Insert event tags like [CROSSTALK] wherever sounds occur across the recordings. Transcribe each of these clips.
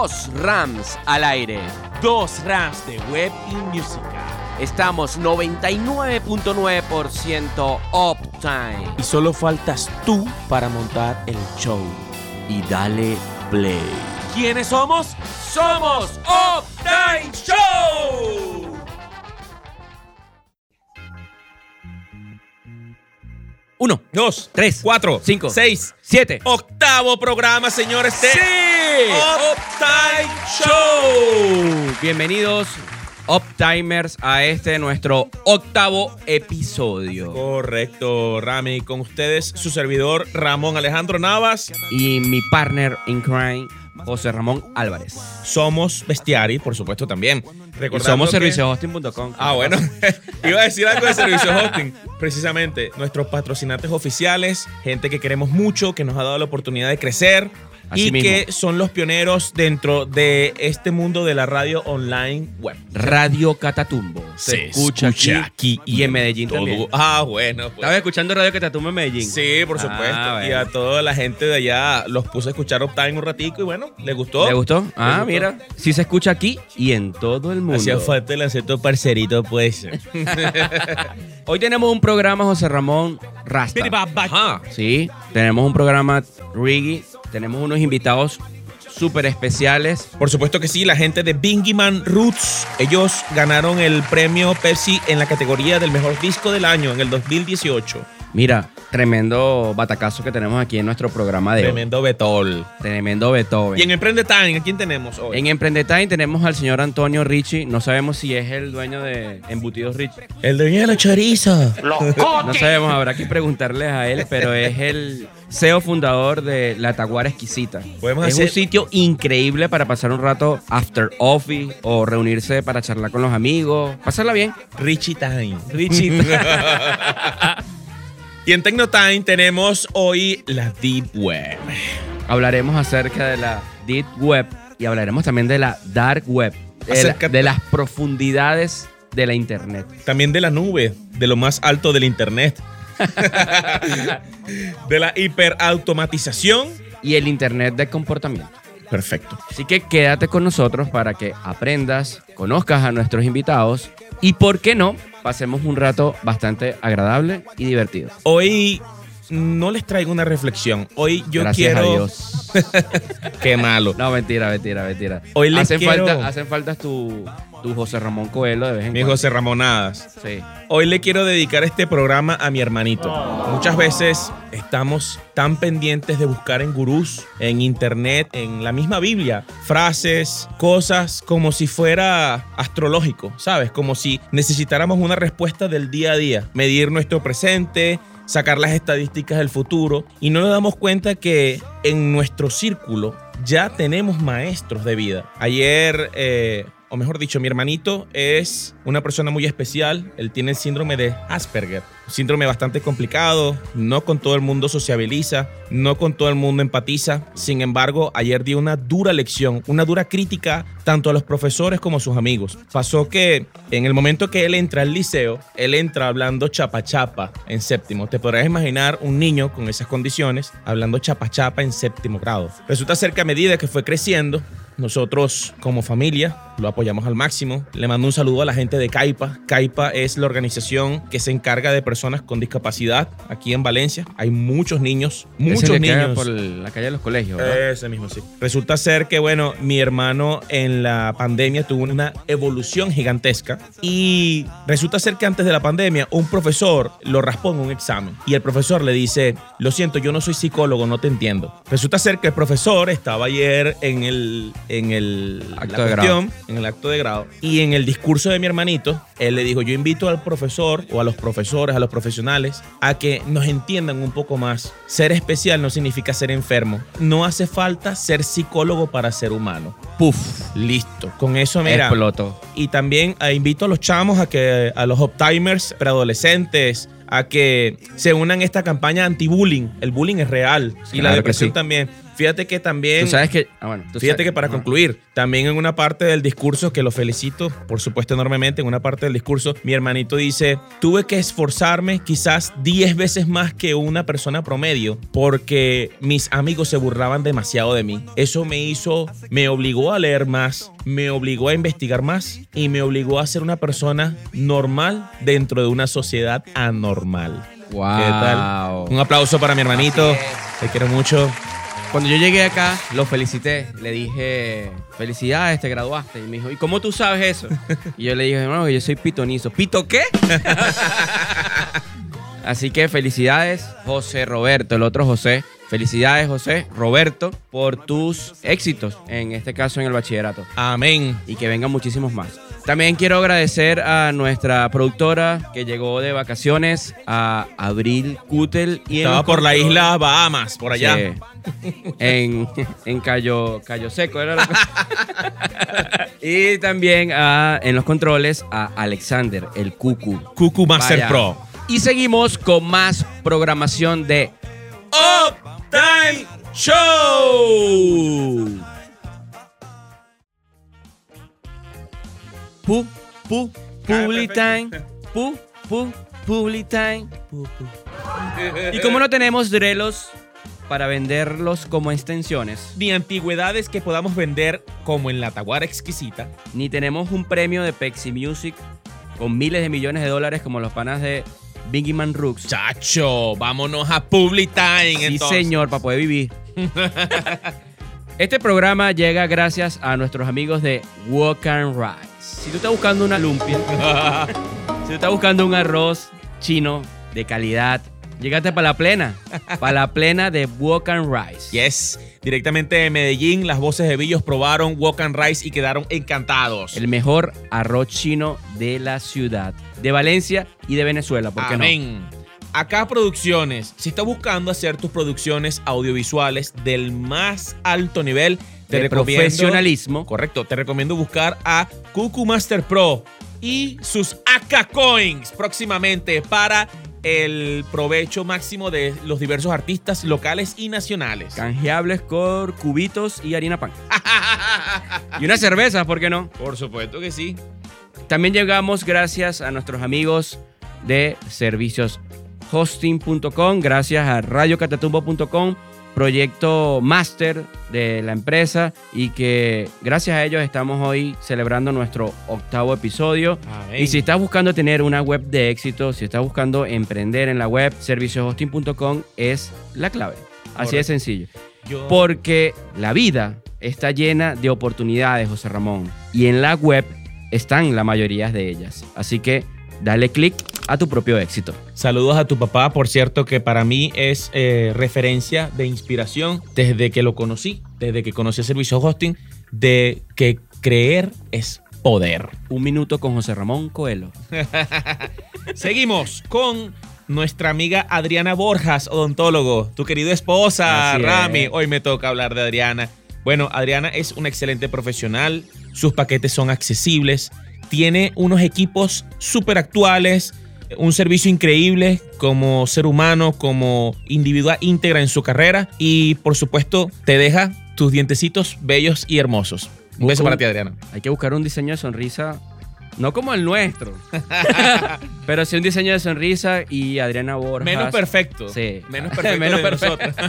dos Rams al aire. Dos Rams de web y música. Estamos 99.9% uptime. Y solo faltas tú para montar el show. Y dale play. ¿Quiénes somos? Somos Uptime Show. Uno, Dos, tres, cuatro, cinco, seis, siete. octavo programa, señores. de ¡Sí! Uptime Show. Bienvenidos, Uptimers, a este nuestro octavo episodio. Correcto, Rami. Con ustedes, su servidor Ramón Alejandro Navas. Y mi partner in crime, José Ramón Álvarez. Somos Bestiari, por supuesto, también. Y somos que- serviciohosting.com. Ah, bueno. [LAUGHS] Iba a decir algo de servicio hosting. Precisamente, nuestros patrocinantes oficiales, gente que queremos mucho, que nos ha dado la oportunidad de crecer Así y mismo. que son los pioneros dentro de este mundo de la radio online web. Radio Catatumbo. Se, escucha, aquí, y en Medellín todo. también. Ah, bueno. pues. ¿Estabas escuchando Radio Catatumbo en Medellín? Sí, por supuesto. Ah, Y bueno. a toda la gente de allá los puse a escuchar Uptime un ratico y bueno, les gustó. ¿Le gustó? Ah, gustó. mira. Sí se escucha aquí y en todo el mundo. Hacía falta el acento parcerito, pues. [LAUGHS] Hoy tenemos un programa, José Ramón Rasta. Ajá. Sí, tenemos un programa Riggy. Tenemos unos invitados súper especiales. Por supuesto que sí, la gente de Bingy Man Roots, ellos ganaron el premio Pepsi en la categoría del mejor disco del año en el 2018. Mira, tremendo batacazo que tenemos aquí en nuestro programa de hoy. Tremendo Betol. Tremendo Beethoven. Y en Emprende Time, ¿a quién tenemos hoy? En Emprendetime tenemos al señor Antonio Ricci. No sabemos si es el dueño de Embutidos Ricci. El dueño de la chorizo. No sabemos, habrá que preguntarles a él, pero es el CEO fundador de La Taguara Exquisita. Podemos es hacer- un sitio increíble para pasar un rato after office o reunirse para charlar con los amigos. Pasarla bien. Richie Time. Richie. [LAUGHS] Y en Tecnotime tenemos hoy la Deep Web. Hablaremos acerca de la Deep Web y hablaremos también de la Dark Web. De, la- de las profundidades de la Internet. También de la nube, de lo más alto del Internet. [LAUGHS] de la hiperautomatización. Y el Internet de comportamiento. Perfecto. Así que quédate con nosotros para que aprendas, conozcas a nuestros invitados y, ¿por qué no?, pasemos un rato bastante agradable y divertido. Hoy no les traigo una reflexión. Hoy yo Gracias quiero. a Dios. [LAUGHS] Qué malo. No, mentira, mentira, mentira. Hoy les hacen, quiero- falta, hacen falta tu, tu José Ramón Coelho de vez en Mi cuando. José Ramonadas. Sí. Hoy le quiero dedicar este programa a mi hermanito. Muchas veces estamos tan pendientes de buscar en gurús, en internet, en la misma Biblia, frases, cosas como si fuera astrológico, ¿sabes? Como si necesitáramos una respuesta del día a día, medir nuestro presente, sacar las estadísticas del futuro y no nos damos cuenta que en nuestro círculo ya tenemos maestros de vida. Ayer, eh, o mejor dicho, mi hermanito es una persona muy especial. Él tiene el síndrome de Asperger, síndrome bastante complicado. No con todo el mundo sociabiliza, no con todo el mundo empatiza. Sin embargo, ayer dio una dura lección, una dura crítica tanto a los profesores como a sus amigos. Pasó que en el momento que él entra al liceo, él entra hablando chapa chapa en séptimo. Te podrás imaginar un niño con esas condiciones hablando chapa chapa en séptimo grado. Resulta ser que a medida que fue creciendo, nosotros como familia lo apoyamos al máximo. Le mando un saludo a la gente de CAIPA. CAIPA es la organización que se encarga de personas con discapacidad aquí en Valencia. Hay muchos niños, muchos niños. por la calle de los colegios, ¿verdad? Ese mismo, sí. Resulta ser que, bueno, mi hermano en la pandemia tuvo una evolución gigantesca y resulta ser que antes de la pandemia un profesor lo raspó en un examen y el profesor le dice, lo siento, yo no soy psicólogo, no te entiendo. Resulta ser que el profesor estaba ayer en el, en el Acto de cuestión, en el acto de grado y en el discurso de mi hermanito, él le dijo, yo invito al profesor o a los profesores, a los profesionales, a que nos entiendan un poco más. Ser especial no significa ser enfermo. No hace falta ser psicólogo para ser humano. Puf, Listo. Con eso, mira. explotó. Y también eh, invito a los chamos a que a los uptimers preadolescentes a que se unan a esta campaña anti-bullying. El bullying es real y la Claro depresión sí. también. Fíjate que también... Tú sabes que... ah, bueno, tú Fíjate sabes- que para concluir, también en una parte del discurso, que lo felicito, por supuesto, enormemente, en una parte del discurso, mi hermanito dice, tuve que esforzarme quizás 10 veces más que una persona promedio, porque mis amigos se burlaban demasiado de mí. Eso me hizo, me obligó a leer más, me obligó a investigar más y me obligó a ser una persona normal dentro de una sociedad anormal. Wow. ¿Qué tal? Un aplauso para mi hermanito, te quiero mucho. Cuando yo llegué acá, lo felicité. Le dije, felicidades, te graduaste. Y me dijo, ¿y cómo tú sabes eso? Y yo le dije, no, yo soy pitonizo. ¿Pito qué? [LAUGHS] Así que felicidades, José Roberto, el otro José. Felicidades, José Roberto, por tus éxitos, en este caso en el bachillerato. Amén. y que vengan muchísimos más. También quiero agradecer a nuestra productora que llegó de vacaciones, a Abril Cutel. Y Estaba por la isla Bahamas, por allá. Sí. en, en Cayo, Cayo Seco. Era la- [LAUGHS] y también a- en los controles a Alexander, el Cucu. Cucu Master Vaya. Pro. Y seguimos con más programación de Uptime Show. Pu, Pu, Public perfecto. Time. Pu, Pu, Public Time. Y como no tenemos drelos para venderlos como extensiones, Ni antigüedades que podamos vender como en la Taguara exquisita. ni tenemos un premio de Pepsi Music con miles de millones de dólares como los panas de Biggie Man Rooks. Chacho, vámonos a Public Time. Sí, entonces. señor, para poder vivir. [LAUGHS] Este programa llega gracias a nuestros amigos de Walk and Rise. Si tú estás buscando una lumpia, [LAUGHS] si tú estás buscando un arroz chino de calidad, llégate para la plena. Para la plena de Walk and Rise. Yes, directamente de Medellín, las voces de Billos probaron Walk and Rice y quedaron encantados. El mejor arroz chino de la ciudad, de Valencia y de Venezuela, ¿por qué no? Amén. Acá Producciones, si estás buscando hacer tus producciones audiovisuales del más alto nivel, te De recomiendo profesionalismo. Correcto, te recomiendo buscar a Cucu Master Pro y sus AK Coins próximamente para el provecho máximo de los diversos artistas locales y nacionales. Canjeables con cubitos y harina pan. [LAUGHS] Y una cerveza, ¿por qué no? Por supuesto que sí. También llegamos gracias a nuestros amigos de servicios hosting.com, gracias a radiocatatumbo.com, proyecto máster de la empresa y que gracias a ellos estamos hoy celebrando nuestro octavo episodio. Amén. Y si estás buscando tener una web de éxito, si estás buscando emprender en la web, servicioshosting.com es la clave. Así de sencillo. Yo- Porque la vida está llena de oportunidades, José Ramón. Y en la web están la mayoría de ellas. Así que dale clic a tu propio éxito. Saludos a tu papá, por cierto, que para mí es eh, referencia de inspiración desde que lo conocí, desde que conocí el servicio hosting, de que creer es poder. Un minuto con José Ramón Coelho. [LAUGHS] Seguimos con nuestra amiga Adriana Borjas, odontólogo, tu querida esposa, Así es. Rami. Hoy me toca hablar de Adriana. Bueno, Adriana es una excelente profesional, sus paquetes son accesibles, tiene unos equipos súper actuales, un servicio increíble como ser humano, como individual íntegra en su carrera y por supuesto te deja tus dientecitos bellos y hermosos. Un beso para ti, Adriana. Hay que buscar un diseño de sonrisa, no como el nuestro, [LAUGHS] pero sí un diseño de sonrisa y Adriana Borjas. Menos perfecto. Sí. [LAUGHS] Menos [LAUGHS] perfecto Menos de perfecto.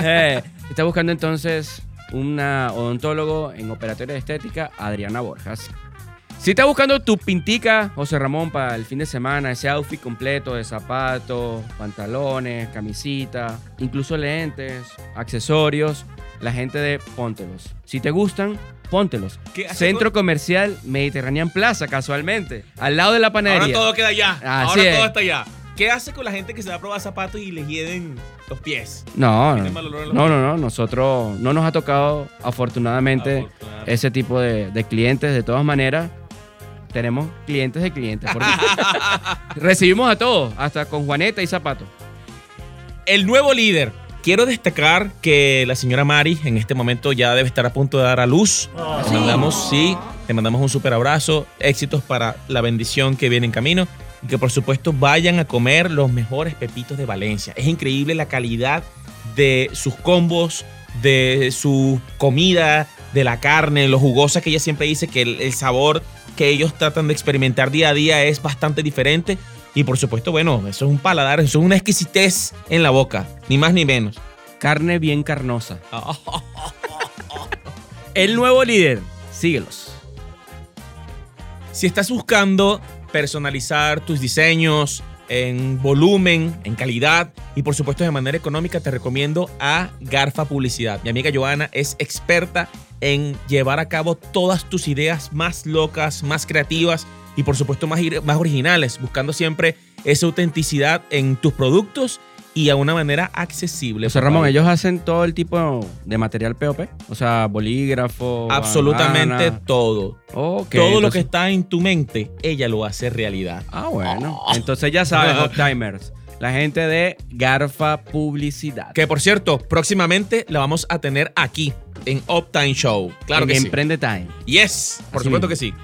Eh, está buscando entonces una odontólogo en operatoria de estética, Adriana Borjas. Si estás buscando tu pintica, José Ramón, para el fin de semana, ese outfit completo de zapatos, pantalones, camisita, incluso lentes, accesorios, la gente de Póntelos. Si te gustan, póntelos. ¿Qué hace Centro Comercial Mediterranean Plaza, casualmente, al lado de la panadería. Ahora todo queda allá. Así Ahora es. todo está allá. ¿Qué hace con la gente que se va a probar zapatos y les hieden los pies? No, no, no, no, no, nosotros no nos ha tocado afortunadamente Afortunadamente. ese tipo de, de clientes. De todas maneras, tenemos clientes de clientes. porque [LAUGHS] recibimos a todos, hasta con Juaneta y Zapato. El nuevo líder. Quiero destacar que la señora Mari en este momento ya debe estar a punto de dar a luz. Ah, Te mandamos, sí, te mandamos un súper abrazo. Éxitos para la bendición que viene en camino. Y que por supuesto vayan a comer los mejores pepitos de Valencia. Es increíble la calidad de sus combos, de su comida, de la carne, lo jugosa que ella siempre dice que el, el sabor que ellos tratan de experimentar día a día es bastante diferente. Y por supuesto, bueno, eso es un paladar, eso es una exquisitez en la boca, ni más ni menos. Carne bien carnosa. [LAUGHS] El nuevo líder. Síguelos. Si estás buscando personalizar tus diseños en volumen, en calidad y por supuesto de manera económica, te recomiendo a Garfa Publicidad. Mi amiga Joana es experta en llevar a cabo todas tus ideas más locas, más creativas y por supuesto más, más originales, buscando siempre esa autenticidad en tus productos y a una manera accesible. O sea, Ramón, ellos hacen todo el tipo de material POP, o sea, bolígrafo. Absolutamente todo. Ok, todo lo que está en tu mente, ella lo hace realidad. Ah, bueno. Entonces ya sabes, [LAUGHS] Hot Timers. La gente de Garfa Publicidad. Que por cierto, próximamente la vamos a tener aquí en Uptime Show. Claro en que sí. Emprende Time. Yes, por Así supuesto mismo. que sí.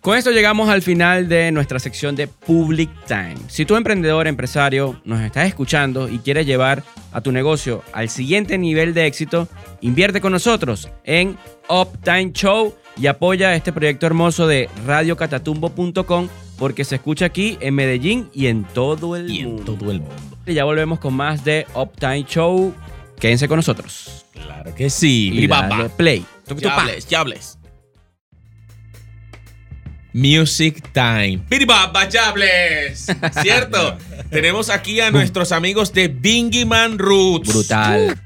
Con esto llegamos al final de nuestra sección de Public Time. Si tú emprendedor, empresario, nos estás escuchando y quieres llevar a tu negocio al siguiente nivel de éxito, invierte con nosotros en Uptime Show y apoya este proyecto hermoso de radiocatatumbo.com porque se escucha aquí en Medellín y en todo el Y en mundo. todo el mundo. Y ya volvemos con más de Uptime Show. Quédense con nosotros. Claro que sí. Y dale play. Ya hables, ya hables. Music Time. Piribaba, ya hables. [LAUGHS] ¿Cierto? Tenemos aquí a nuestros amigos de Bingy Man Roots. Brutal.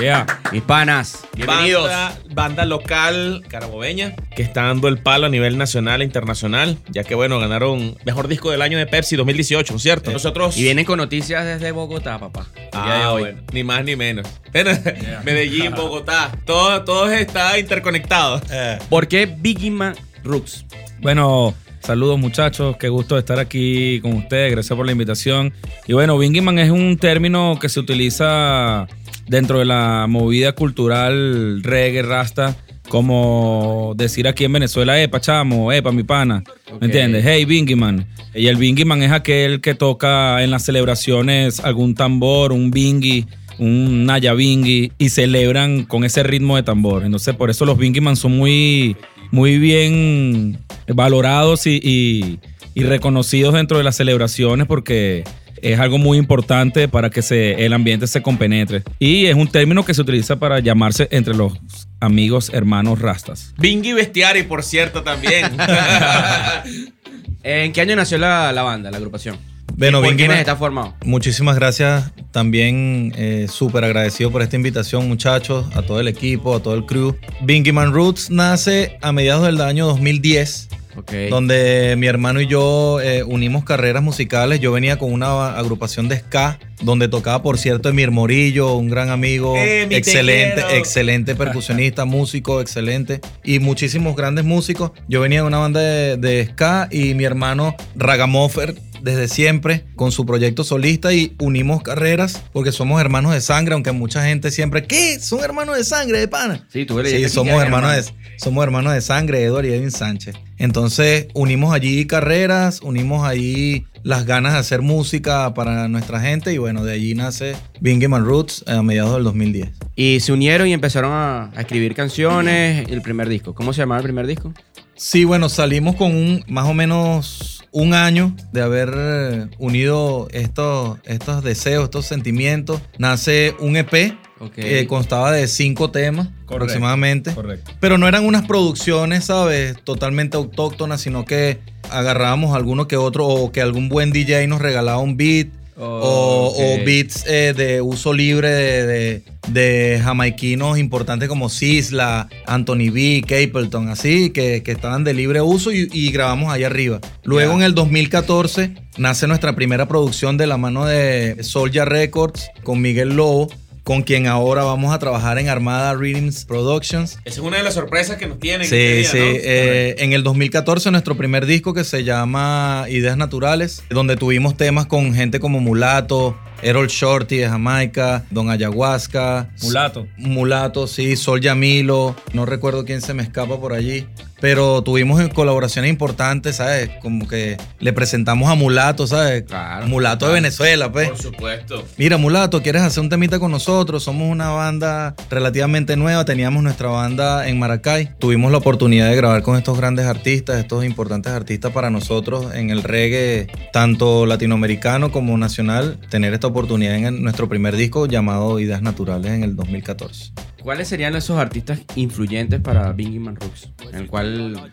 Yeah. Mis panas, bienvenidos. Banda, banda local carabobeña que está dando el palo a nivel nacional e internacional, ya que bueno, ganaron mejor disco del año de Pepsi 2018, ¿cierto? Nosotros Y vienen con noticias desde Bogotá, papá. Ah, hoy. bueno, ni más ni menos. [LAUGHS] Medellín, Bogotá, todo, todo está interconectado. ¿Por qué Biggie Man Rooks? Bueno, saludos muchachos, qué gusto estar aquí con ustedes, gracias por la invitación. Y bueno, Bingyman es un término que se utiliza dentro de la movida cultural reggae, rasta, como decir aquí en Venezuela, epa chamo, epa mi pana. ¿me entiendes? Hey Bingyman. Y el Bingyman es aquel que toca en las celebraciones algún tambor, un bingy, un naya bingy, y celebran con ese ritmo de tambor. Entonces por eso los Bingyman son muy, muy bien valorados y, y- y reconocidos dentro de las celebraciones porque es algo muy importante para que se, el ambiente se compenetre. Y es un término que se utiliza para llamarse entre los amigos hermanos rastas. Bingy Bestiari, por cierto, también. [LAUGHS] ¿En qué año nació la, la banda, la agrupación? Bueno, ¿Y ¿Por Bingy quiénes está formado? Muchísimas gracias. También eh, súper agradecido por esta invitación, muchachos, a todo el equipo, a todo el crew. Bingy Man Roots nace a mediados del año 2010, Ok. donde mi hermano y yo eh, unimos carreras musicales. Yo venía con una agrupación de ska, donde tocaba, por cierto, Emir Morillo, un gran amigo, Eh, excelente, excelente percusionista, [LAUGHS] músico, excelente, y muchísimos grandes músicos. Yo venía de una banda de, de ska y mi hermano Ragamuffin desde siempre con su proyecto solista y unimos carreras porque somos hermanos de sangre, aunque mucha gente siempre, ¿qué? ¿Son hermanos de sangre, de pana? Sí, tú eres Sí, somos hermanos, hermano. de, somos hermanos de sangre, Edward y Edwin Sánchez. Entonces unimos allí carreras, unimos allí las ganas de hacer música para nuestra gente y bueno, de allí nace Bingy Man Roots a mediados del 2010. Y se unieron y empezaron a, a escribir canciones. El primer disco. ¿Cómo se llamaba el primer disco? Sí, bueno, salimos con un más o menos un año de haber eh, unido estos, estos deseos, estos sentimientos. Nace un EP Ok. que constaba de cinco temas Correcto. aproximadamente. Correcto. Pero no eran unas producciones, ¿sabes? Totalmente autóctonas, sino que agarrábamos alguno que otro o que algún buen DJ nos regalaba un beat. O, beats eh, de uso libre de, de- de jamaiquinos importantes como Sisla, Anthony B, Capleton, así, que, que estaban de libre uso y, y grabamos ahí arriba. Luego en el 2014 nace nuestra primera producción de la mano de Soulja Records con Miguel Lobo, con quien ahora vamos a trabajar en Armada Rhythms Productions. Esa es una de las sorpresas que nos tienen. Sí, este día, sí. ¿no? eh, en el 2014 nuestro primer disco que se llama Ideas Naturales, donde tuvimos temas con gente como Mulato, Errol Shorty de Jamaica, Don Ayahuasca, Mulato. Mulato, sí, Sol Yamilo, no recuerdo quién se me escapa por allí. pero tuvimos colaboraciones importantes, ¿sabes? Como que le presentamos a Mulato, ¿sabes? Claro. Mulato de Venezuela, pues. Por supuesto. Mira, Mulato, ¿quieres hacer un temita con nosotros? Somos una banda relativamente nueva. Teníamos nuestra banda en Maracay. Tuvimos la oportunidad de grabar con estos grandes artistas, estos importantes artistas para nosotros en el reggae, tanto latinoamericano como nacional. Tener esta oportunidad en el- nuestro primer disco llamado Ideas Naturales en el 2014. ¿Cuáles serían esos artistas influyentes para Bingy Man? En el cual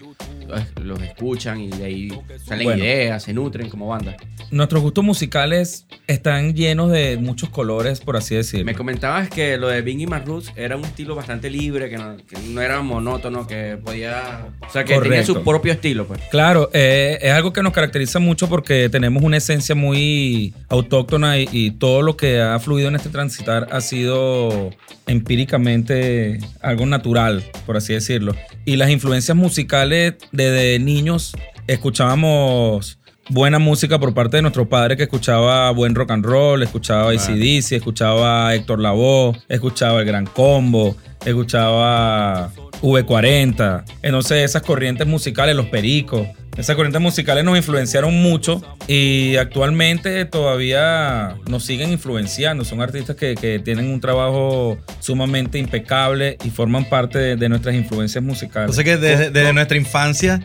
los escuchan y de ahí salen Bueno. ideas, se nutren como banda. Nuestros gustos musicales están llenos de muchos colores, por así decirlo. Me comentabas que lo de Bingy Man Roots era un estilo bastante libre, que no, que no era monótono, que podía... O sea, que tenía su propio estilo, pues. Claro, eh, es algo que nos caracteriza mucho porque tenemos una esencia muy autóctona y, y todo lo que ha fluido en este transitar ha sido empíricamente algo natural, por así decirlo. Y las influencias musicales desde niños escuchábamos buena música por parte de nuestro padre que escuchaba buen rock and roll, escuchaba ACDC, escuchaba Héctor Lavoe, escuchaba el Gran Combo, escuchaba V40. Entonces esas corrientes musicales, los pericos, esas corrientes musicales nos influenciaron mucho y actualmente todavía nos siguen influenciando. Son artistas que, que tienen un trabajo sumamente impecable y forman parte de, de nuestras influencias musicales. Entonces que desde, desde nuestra infancia,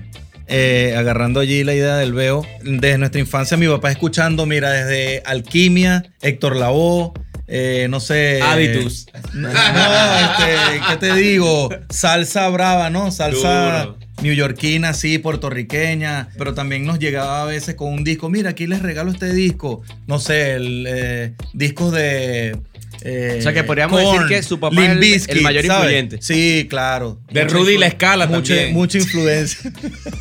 eh, agarrando allí la idea del veo, desde nuestra infancia mi papá escuchando, mira, desde Alquimia, Héctor Lavoe, eh, no sé. Habitus. [LAUGHS] No, este, ¿qué te digo? Salsa brava, ¿no? Salsa Duro. Neoyorquina, sí, puertorriqueña, pero también nos llegaba a veces con un disco, mira, aquí les regalo este disco, no sé, el, eh, discos de... eh, O sea, que podríamos decir que su papá es el- mayor ¿sabes? influyente. Sí, claro. De Mucha Rudy La Escala mucha, también. Mucha influencia.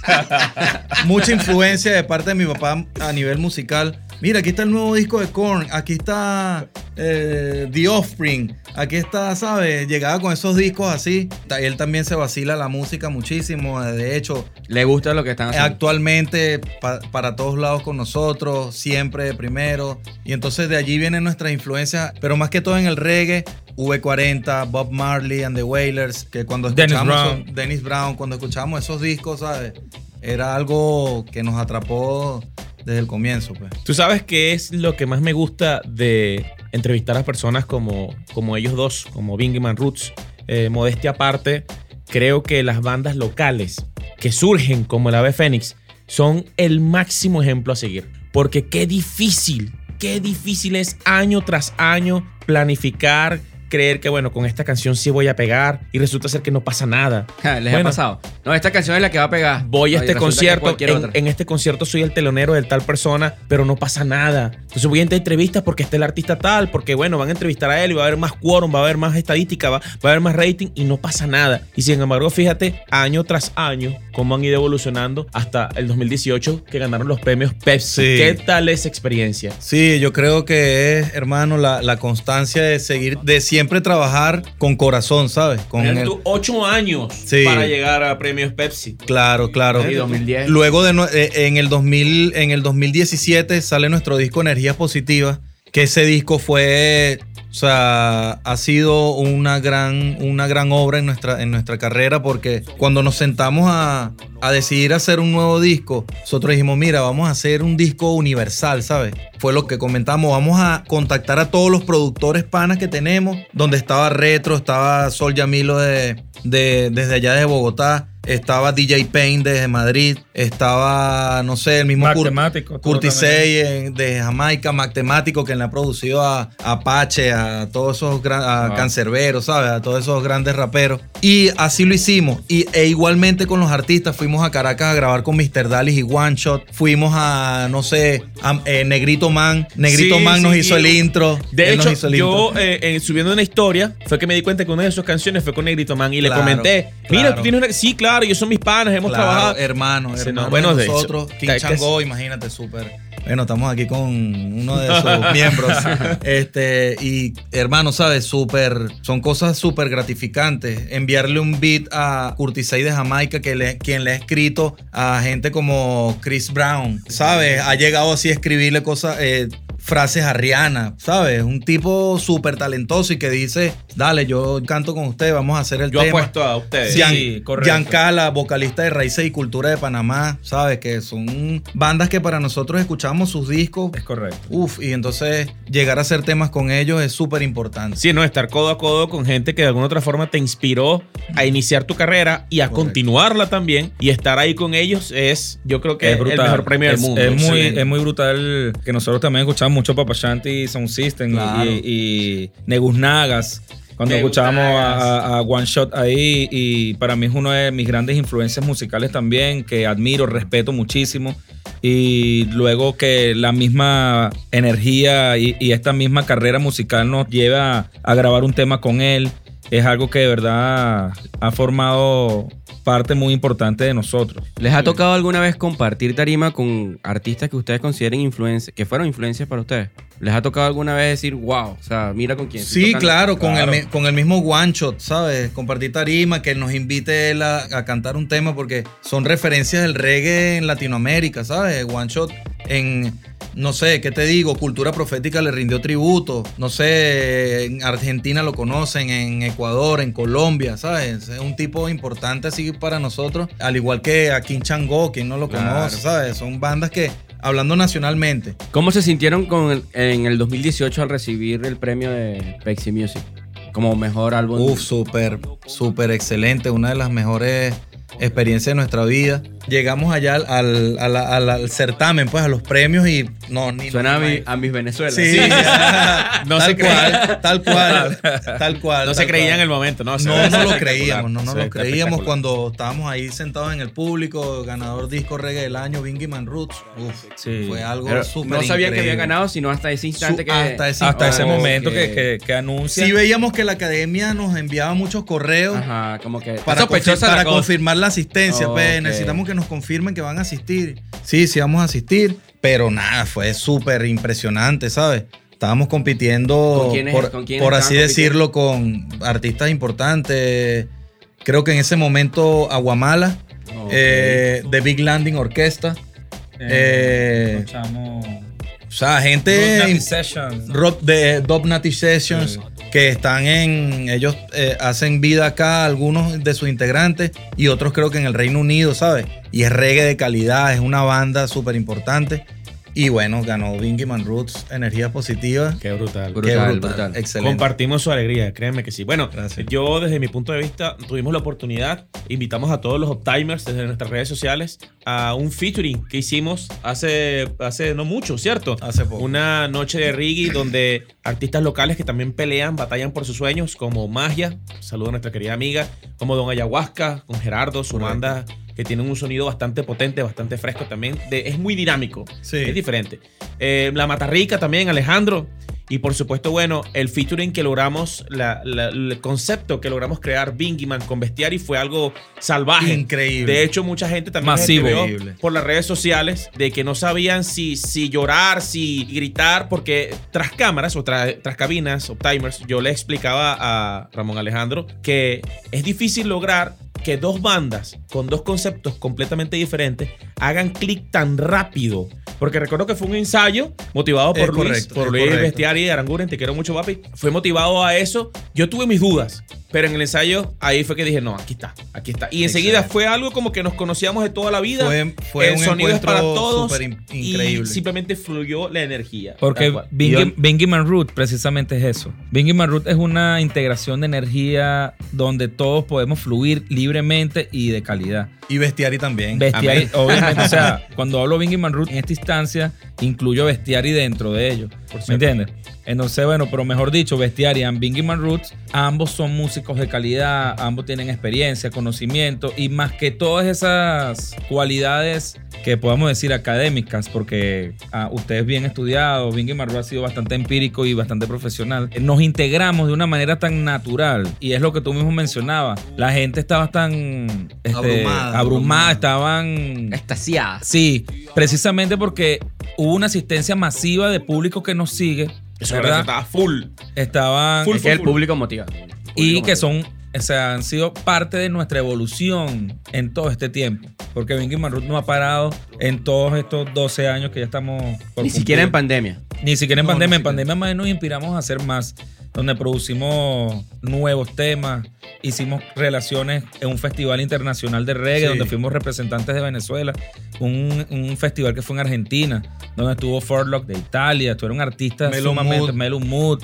[LAUGHS] mucha influencia de parte de mi papá a nivel musical. Mira, aquí está el nuevo disco de Korn, aquí está eh, The Offspring, aquí está, ¿sabes? Llegaba con esos discos así. Él también se vacila la música muchísimo. De hecho, Le gusta lo que están haciendo. actualmente pa- para todos lados con nosotros, siempre de primero. Y entonces de allí vienen nuestras influencias, pero más que todo en el reggae. V40, Bob Marley and the Wailers, que cuando Dennis escuchamos Brown. Dennis Brown, cuando escuchamos esos discos, ¿sabes? Era algo que nos atrapó desde el comienzo, pues. Tú sabes qué es lo que más me gusta de entrevistar a personas como, como ellos dos, como Bingman Roots. Eh, modestia aparte, creo que las bandas locales que surgen como el Ave Fénix son el máximo ejemplo a seguir. Porque qué difícil, qué difícil es año tras año planificar, creer que bueno, con esta canción sí voy a pegar y resulta ser que no pasa nada. [LAUGHS] Les ha Bueno. pasado. No, esta canción es la que va a pegar. Voy a este concierto, en, este concierto soy el telonero de tal persona, pero no pasa nada. Entonces voy a entrevistas porque está el artista tal, porque bueno, van a entrevistar a él y va a haber más quórum, va a haber más estadística, va, va a haber más rating y no pasa nada. Y sin embargo, fíjate, año tras año, cómo han ido evolucionando hasta el 2018 que ganaron los premios Pepsi. Sí. ¿Qué tal esa experiencia? Sí, yo creo que es, hermano, la, la constancia de seguir, de siempre trabajar con corazón, ¿sabes? Con el- ocho años Sí. para llegar a premios Pepsi. Claro, claro. Sí, 2010. Luego de eh, en el 2000, en el 2017 sale nuestro disco Energías Positivas, que ese disco fue, o sea, ha sido una gran, una gran obra en nuestra, en nuestra carrera porque cuando nos sentamos a, a decidir hacer un nuevo disco, nosotros dijimos, mira, vamos a hacer un disco universal, ¿sabes? Fue lo que comentamos, vamos a contactar a todos los productores panas que tenemos, donde estaba Retro, estaba Sol Yamilo de, de- desde allá de Bogotá, estaba DJ Payne desde Madrid, estaba, no sé, el mismo Matemático. todo Curtis también. Say en- de Jamaica, Matemático, que le ha producido a, a Apache, a todos esos gran, a. Cancerberos, ¿sabes? A todos esos grandes raperos. Y así lo hicimos. Y, e igualmente con los artistas, fuimos a Caracas a grabar con Mr. Dallas y One Shot. Fuimos a, no sé, a eh, Negrito Man. Negrito Sí, Man nos sí, hizo el intro. De Él nos hecho, hizo el yo intro. eh, eh, subiendo una historia fue que me di cuenta que una de sus canciones fue con Negrito Man y le Claro, comenté, mira, claro. tú tienes una... Sí, claro, ellos son mis panas, hemos Claro, trabajado. hermano, Sí, hermano no, bueno, de nosotros. King Chango, imagínate, súper. Bueno, estamos aquí con uno de sus [LAUGHS] miembros. [LAUGHS] Este, y hermano, ¿sabes? Súper, son cosas súper gratificantes. Enviarle un beat a Curtis Say de Jamaica, que le, quien le ha escrito a gente como Chris Brown, ¿sabes? Ha llegado así a escribirle cosas, eh, frases a Rihanna, ¿sabes? Un tipo súper talentoso y que dice, dale, yo canto con usted, vamos a hacer el Yo tema. apuesto a ustedes. Sí, Gian, correcto. Giancala, vocalista de Raíces y Cultura de Panamá, ¿sabes? Que son bandas que para nosotros escuchamos sus discos. Es correcto. Uf, y entonces llegar a hacer temas con ellos es súper importante. Sí, no, estar codo a codo con gente que de alguna otra forma te inspiró a iniciar tu carrera y a Correcto. continuarla también. Y estar ahí con ellos es, yo creo que es brutal. el mejor premio es, del mundo. Es muy, es muy brutal que nosotros también escuchamos mucho Papa Shanti Sound System y- Claro. y, y Negus Nagas. Cuando escuchábamos a, a One Shot ahí, y para mí es una de mis grandes influencias musicales también, que admiro, respeto muchísimo. Y luego que la misma energía y, y esta misma carrera musical nos lleva a grabar un tema con él, es algo que de verdad ha formado parte muy importante de nosotros. ¿Les ha tocado alguna vez compartir tarima con artistas que ustedes consideren influencias, que fueron influencias para ustedes? ¿Les ha tocado alguna vez decir, wow, o sea, mira con quién? Sí, tocando"? claro, con, Claro. El, con el mismo One Shot, ¿sabes? Compartir tarima, que nos invite él a, a cantar un tema, porque son referencias del reggae en Latinoamérica, ¿sabes? One Shot en, no sé, ¿qué te digo? Cultura Profética le rindió tributo, no sé, en Argentina lo conocen, en Ecuador, en Colombia, ¿sabes? Es un tipo importante así para nosotros, al igual que a Kim Chango, quien no lo Claro. conoce, ¿sabes? Son bandas que, hablando nacionalmente, ¿Cómo se sintieron con el- en el 2018 al recibir el premio de Pepsi Music? Como mejor álbum. Uf, súper, súper excelente. Una de las mejores experiencias de nuestra vida. Llegamos allá al, al- al- al- al certamen, pues a los premios y no, ni Suena a, mi- a mis Venezuela. Sí, No tal se cual, tal cual, tal cual. No se creía cual. en el momento, ¿no? Se No, ve no lo creíamos, no, no lo creíamos cuando estábamos ahí sentados en el público, ganador disco reggae del año, Bingy Man Roots. Uf, Sí. fue algo súper no sabían que había ganado, sino hasta ese instante Su- que. hasta ese Hasta ese momento que, que, que anuncia. Sí veíamos que la academia nos enviaba muchos correos Ajá, como que. para, sospechosa confir- para la cosa. confirmar la asistencia. pues, necesitamos que nos confirmen que van a asistir. Sí, sí vamos a asistir, pero nada, fue súper impresionante, ¿sabes? Estábamos compitiendo, ¿Con quiénes- por, con quiénes por estaban así decirlo, con artistas importantes. Creo que en ese momento Aguamala, Ok. eh, The Big Landing Orquesta, eh, escuchamos o sea, gente... Sessions. Rob de Dub Natty Sessions, Sí. que están en. Ellos eh, hacen vida acá, algunos de sus integrantes, y otros creo que en el Reino Unido, ¿sabes? Y es reggae de calidad, es una banda súper importante. Y bueno, ganó Bingy Man Roots, energía positiva. Qué brutal. Brutal, Qué brutal. Excelente. Compartimos su alegría, créeme que sí. Bueno, Gracias. yo desde mi punto de vista tuvimos la oportunidad, invitamos a todos los Uptimers desde nuestras redes sociales a un featuring que hicimos hace, hace no mucho, ¿cierto? Hace poco. Una noche de reggae donde artistas locales que también pelean, batallan por sus sueños, como Magia, saludo a nuestra querida amiga, como Don Ayahuasca, con Gerardo, su Correcto. banda que tiene un sonido bastante potente, bastante fresco también. De- es muy dinámico, Sí. es diferente. Eh, la Matarrica también, Alejandro. Y por supuesto, bueno, el featuring que logramos, la- la- el concepto que logramos crear, Bingyman con Bestiari, fue algo salvaje. Increíble. De hecho, mucha gente también Masivo. por las redes sociales de que no sabían si, si llorar, si gritar, porque tras cámaras o tra- tras cabinas o timers, yo le explicaba a Ramón Alejandro que es difícil lograr que dos bandas con dos conceptos completamente diferentes hagan clic tan rápido. Porque recuerdo que fue un ensayo motivado por Es Luis, correcto, por Luis. Bestiari de Aranguren, te quiero mucho, papi. Fue motivado a eso. Yo tuve mis dudas, pero en el ensayo ahí fue que dije, no, aquí está, aquí está. Y enseguida Excelente. fue algo como que nos conocíamos de toda la vida. Fue, fue el un sonido es para todos súper in- y increíble. simplemente fluyó la energía. Porque. Bingy, Man Root precisamente es eso. Bingy Man Root es una integración de energía donde todos podemos fluir libremente y de calidad. Y Bestiari también. Bestiari, obviamente, o sea, [LAUGHS] cuando hablo Bingy Man Root en esta instancia, incluyo Bestiari dentro de ello. Por ¿Me entiendes? Entonces, bueno, pero mejor dicho, Bestiari y Bingy Man Roots, ambos son músicos de calidad, ambos tienen experiencia, conocimiento y más que todas esas cualidades que podamos decir académicas, porque ah, ustedes bien estudiados, Bingy Man Root ha sido bastante empírico y bastante profesional, nos integramos de una manera tan natural y es lo que tú mismo mencionabas, la gente estaba tan este, Abrumada, abrumada, abrumada. estaban Extasiada. Sí, precisamente porque hubo una asistencia masiva de público que nos sigue, Eso ¿verdad? estaba full. Estaban Full, Es que el público motiva. y que son, o sea, han sido parte de nuestra evolución en todo este tiempo. Porque Bingy Man Root no ha parado en todos estos 12 años que ya estamos por Ni siquiera en pandemia. Ni siquiera en No, pandemia. En pandemia más nos inspiramos a hacer más, donde producimos nuevos temas, hicimos relaciones en un festival internacional de reggae, Sí. donde fuimos representantes de Venezuela, un, un festival que fue en Argentina, donde estuvo Forlock de Italia, estuvieron artistas Melon sumamente, Mood. Mood,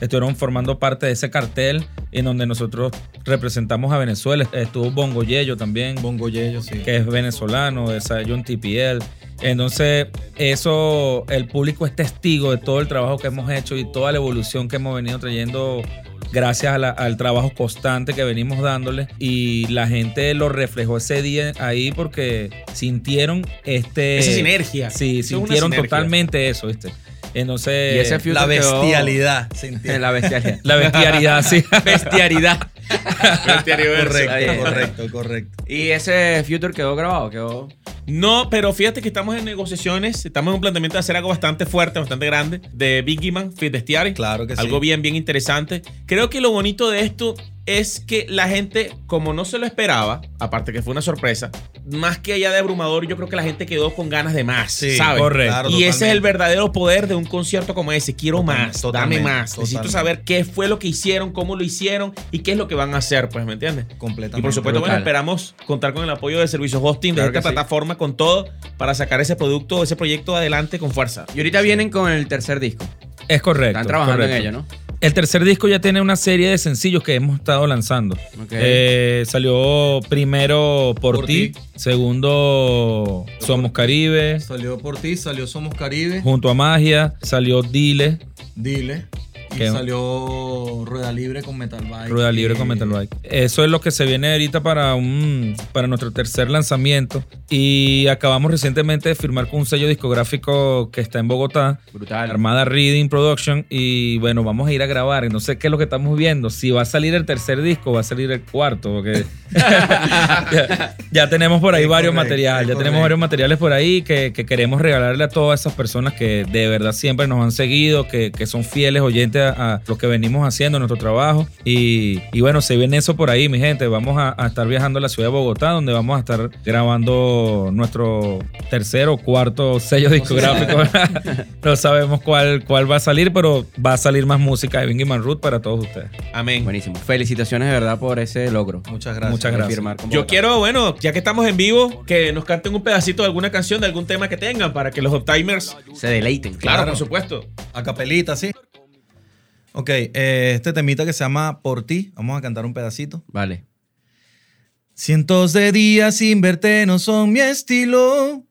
estuvieron formando parte de ese cartel en donde nosotros representamos a Venezuela. Estuvo Bongo Yello también Bongo Yello, sí. que es venezolano, es John TPL. Entonces, eso, el público es testigo de todo el trabajo que hemos hecho y toda la evolución que hemos venido trayendo gracias a la- al trabajo constante que venimos dándole. Y la gente lo reflejó ese día ahí porque sintieron este... Esa sinergia. Sí, Eso sintieron sinergia. totalmente eso, ¿viste? Entonces... Y ese La bestialidad. [LAUGHS] La bestialidad. la bestialidad, sí. [LAUGHS] bestialidad. correcto, Está bien. correcto, correcto. Y ese future quedó grabado, quedó. No, pero fíjate que estamos en negociaciones, estamos en un planteamiento de hacer algo bastante fuerte, bastante grande, de Biggie Man, Fit. Claro que sí. Algo bien, bien interesante. Creo que lo bonito de esto es que la gente, como no se lo esperaba, aparte que fue una sorpresa, más que allá de abrumador, yo creo que la gente quedó con ganas de más, Sí, ¿sabes? correcto. Claro, y ese es el verdadero poder de un concierto como ese. Quiero Totalmente, más, totalmente, dame más. Necesito saber qué fue lo que hicieron, cómo lo hicieron y qué es lo que van a hacer, pues, ¿me entiendes? Completamente. Y por supuesto, bueno, esperamos contar con el apoyo de servicios hosting Claro de esta sí. plataforma con todo para sacar ese producto, ese proyecto adelante con fuerza. Y ahorita vienen con el tercer disco. Es correcto. Están trabajando correcto. en ello, ¿no? El tercer disco ya tiene una serie de sencillos que hemos estado lanzando. Eh, salió primero Por, Por ti, ti. segundo Somos Caribe, Salió por ti, salió Somos Caribe. junto a Magia, salió Dile, Dile. Salió Rueda Libre con Metal Bike. Rueda Libre Y- con Metal Bike. Eso es lo que se viene ahorita para un para nuestro tercer lanzamiento y acabamos recientemente de firmar con un sello discográfico que está en Bogotá, Brutal. Armada Reading Production y bueno, vamos a ir a grabar y no sé qué es lo que estamos viendo, si va a salir el tercer disco va a salir el cuarto, porque ya, [LAUGHS] [LAUGHS] ya tenemos por ahí Es varios correcto, materiales, es ya tenemos varios materiales por ahí que, que queremos regalarle a todas esas personas que de verdad siempre nos han seguido, que, que son fieles oyentes a, a lo que venimos haciendo, nuestro trabajo y, y bueno, se viene eso por ahí, mi gente, vamos a, a estar viajando a la ciudad de Bogotá, donde vamos a estar grabando nuestro tercer o cuarto sello discográfico. [LAUGHS] [LAUGHS] no sabemos cuál, cuál va a salir, pero va a salir más música de Bingy Man Root para todos ustedes. Amén. Buenísimo. Felicitaciones de verdad por ese logro. Muchas gracias. Muchas gracias. Yo quiero, bueno, ya que estamos en vivo, que nos canten un pedacito de alguna canción, de algún tema que tengan, para que los uptimers, Se deleiten. claro, Claro. por supuesto. A capelita, sí. Ok, eh, este temita que se llama Por ti. Vamos a cantar un pedacito. Vale. Cientos de días sin verte no son mi estilo.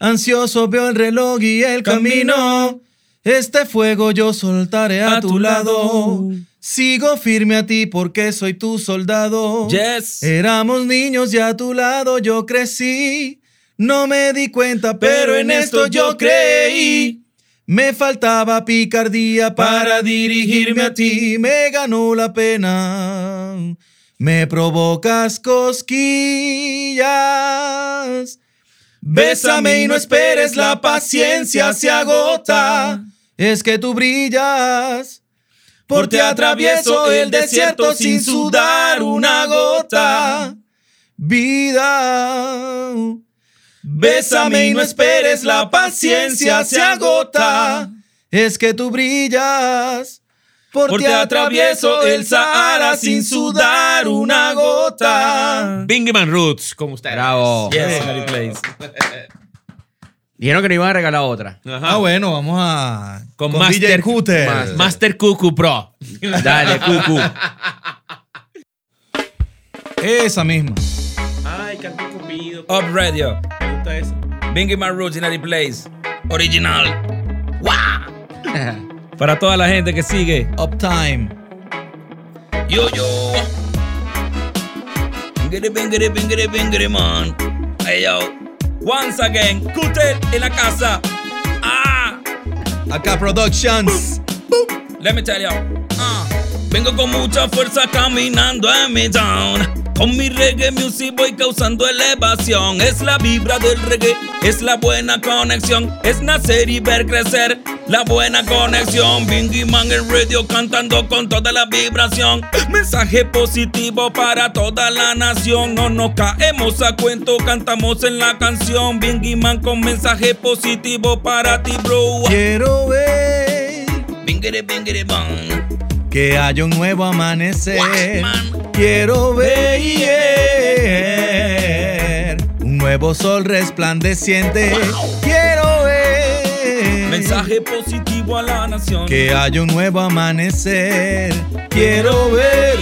Ansioso veo el reloj y el camino. Este fuego yo soltaré a, tu lado. Sigo firme a ti porque soy tu soldado. Yes. Éramos niños y a tu lado yo crecí. No me di cuenta, pero en esto yo creí. Me faltaba picardía para dirigirme a ti. Me ganó la pena. Me provocas cosquillas. Bésame y no esperes, la paciencia se agota. Es que tú brillas. Por ti atravieso el desierto sin sudar una gota. Vida. Bésame y no esperes, la paciencia se agota. Es que tú brillas. Por ti atravieso el Sahara sin sudar una gota. Bingyman Roots, con ustedes. Bravo. Yes, Plays. [LAUGHS] Dijeron que nos iban a regalar otra. Ajá. Ah, bueno, vamos a. Con, DJ Master Cooter. Mas- Master Cuckoo Pro. [LAUGHS] Dale, cucu. Esa misma. Ay, canto Cupido. Up Radio. Bingy Man Roots in Plays. Original. [LAUGHS] Para toda la gente que sigue. Uptime. Yo, yo. Man. Hey, yo. Once again, Cutter en la casa. Ah. Acá Productions. Let me tell you. Ah, vengo con mucha fuerza caminando en mi town. Con mi reggae music voy causando elevación. Es la vibra del reggae, es la buena conexión. Es nacer y ver crecer la buena conexión. Bingy Man en radio cantando con toda la vibración. Mensaje positivo para toda la nación. No nos caemos a cuento, cantamos en la canción. Bingy Man con mensaje positivo para ti, bro. Quiero ver Bingere, bingere, bong. Que haya un nuevo amanecer. Quiero ver un nuevo sol resplandeciente. Quiero ver Mensaje positivo a la nación. que haya un nuevo amanecer. Quiero ver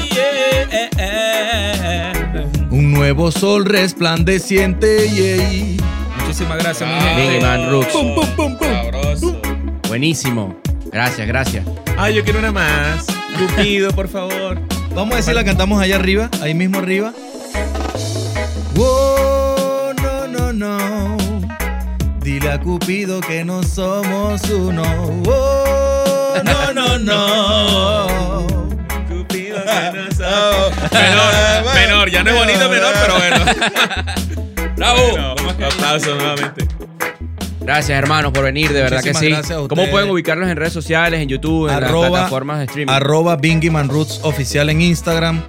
un nuevo sol resplandeciente. yeah. Muchísimas gracias, mi Ah, gente. Biggie Man Rooks. Pum, pum, pum, pum. Sabroso. Buenísimo. Gracias, gracias. Ay, yo quiero una más. Cupido, por favor. Vamos a decir la cantamos allá arriba, ahí mismo arriba. Oh, no, no, no. Dile a Cupido que no somos uno. Oh, no, [LAUGHS] no, no. Cupido que no sabe. Menor, menor, ya no es bonito menor, pero bueno. [LAUGHS] ¡Bravo! Bueno, aplausos nuevamente. Gracias, hermanos, por venir, de verdad que sí. gracias a ¿Cómo pueden ubicarlos en redes sociales, en YouTube, en las Arroba- plataformas de streaming? Arroba Bingyman Roots oficial en Instagram.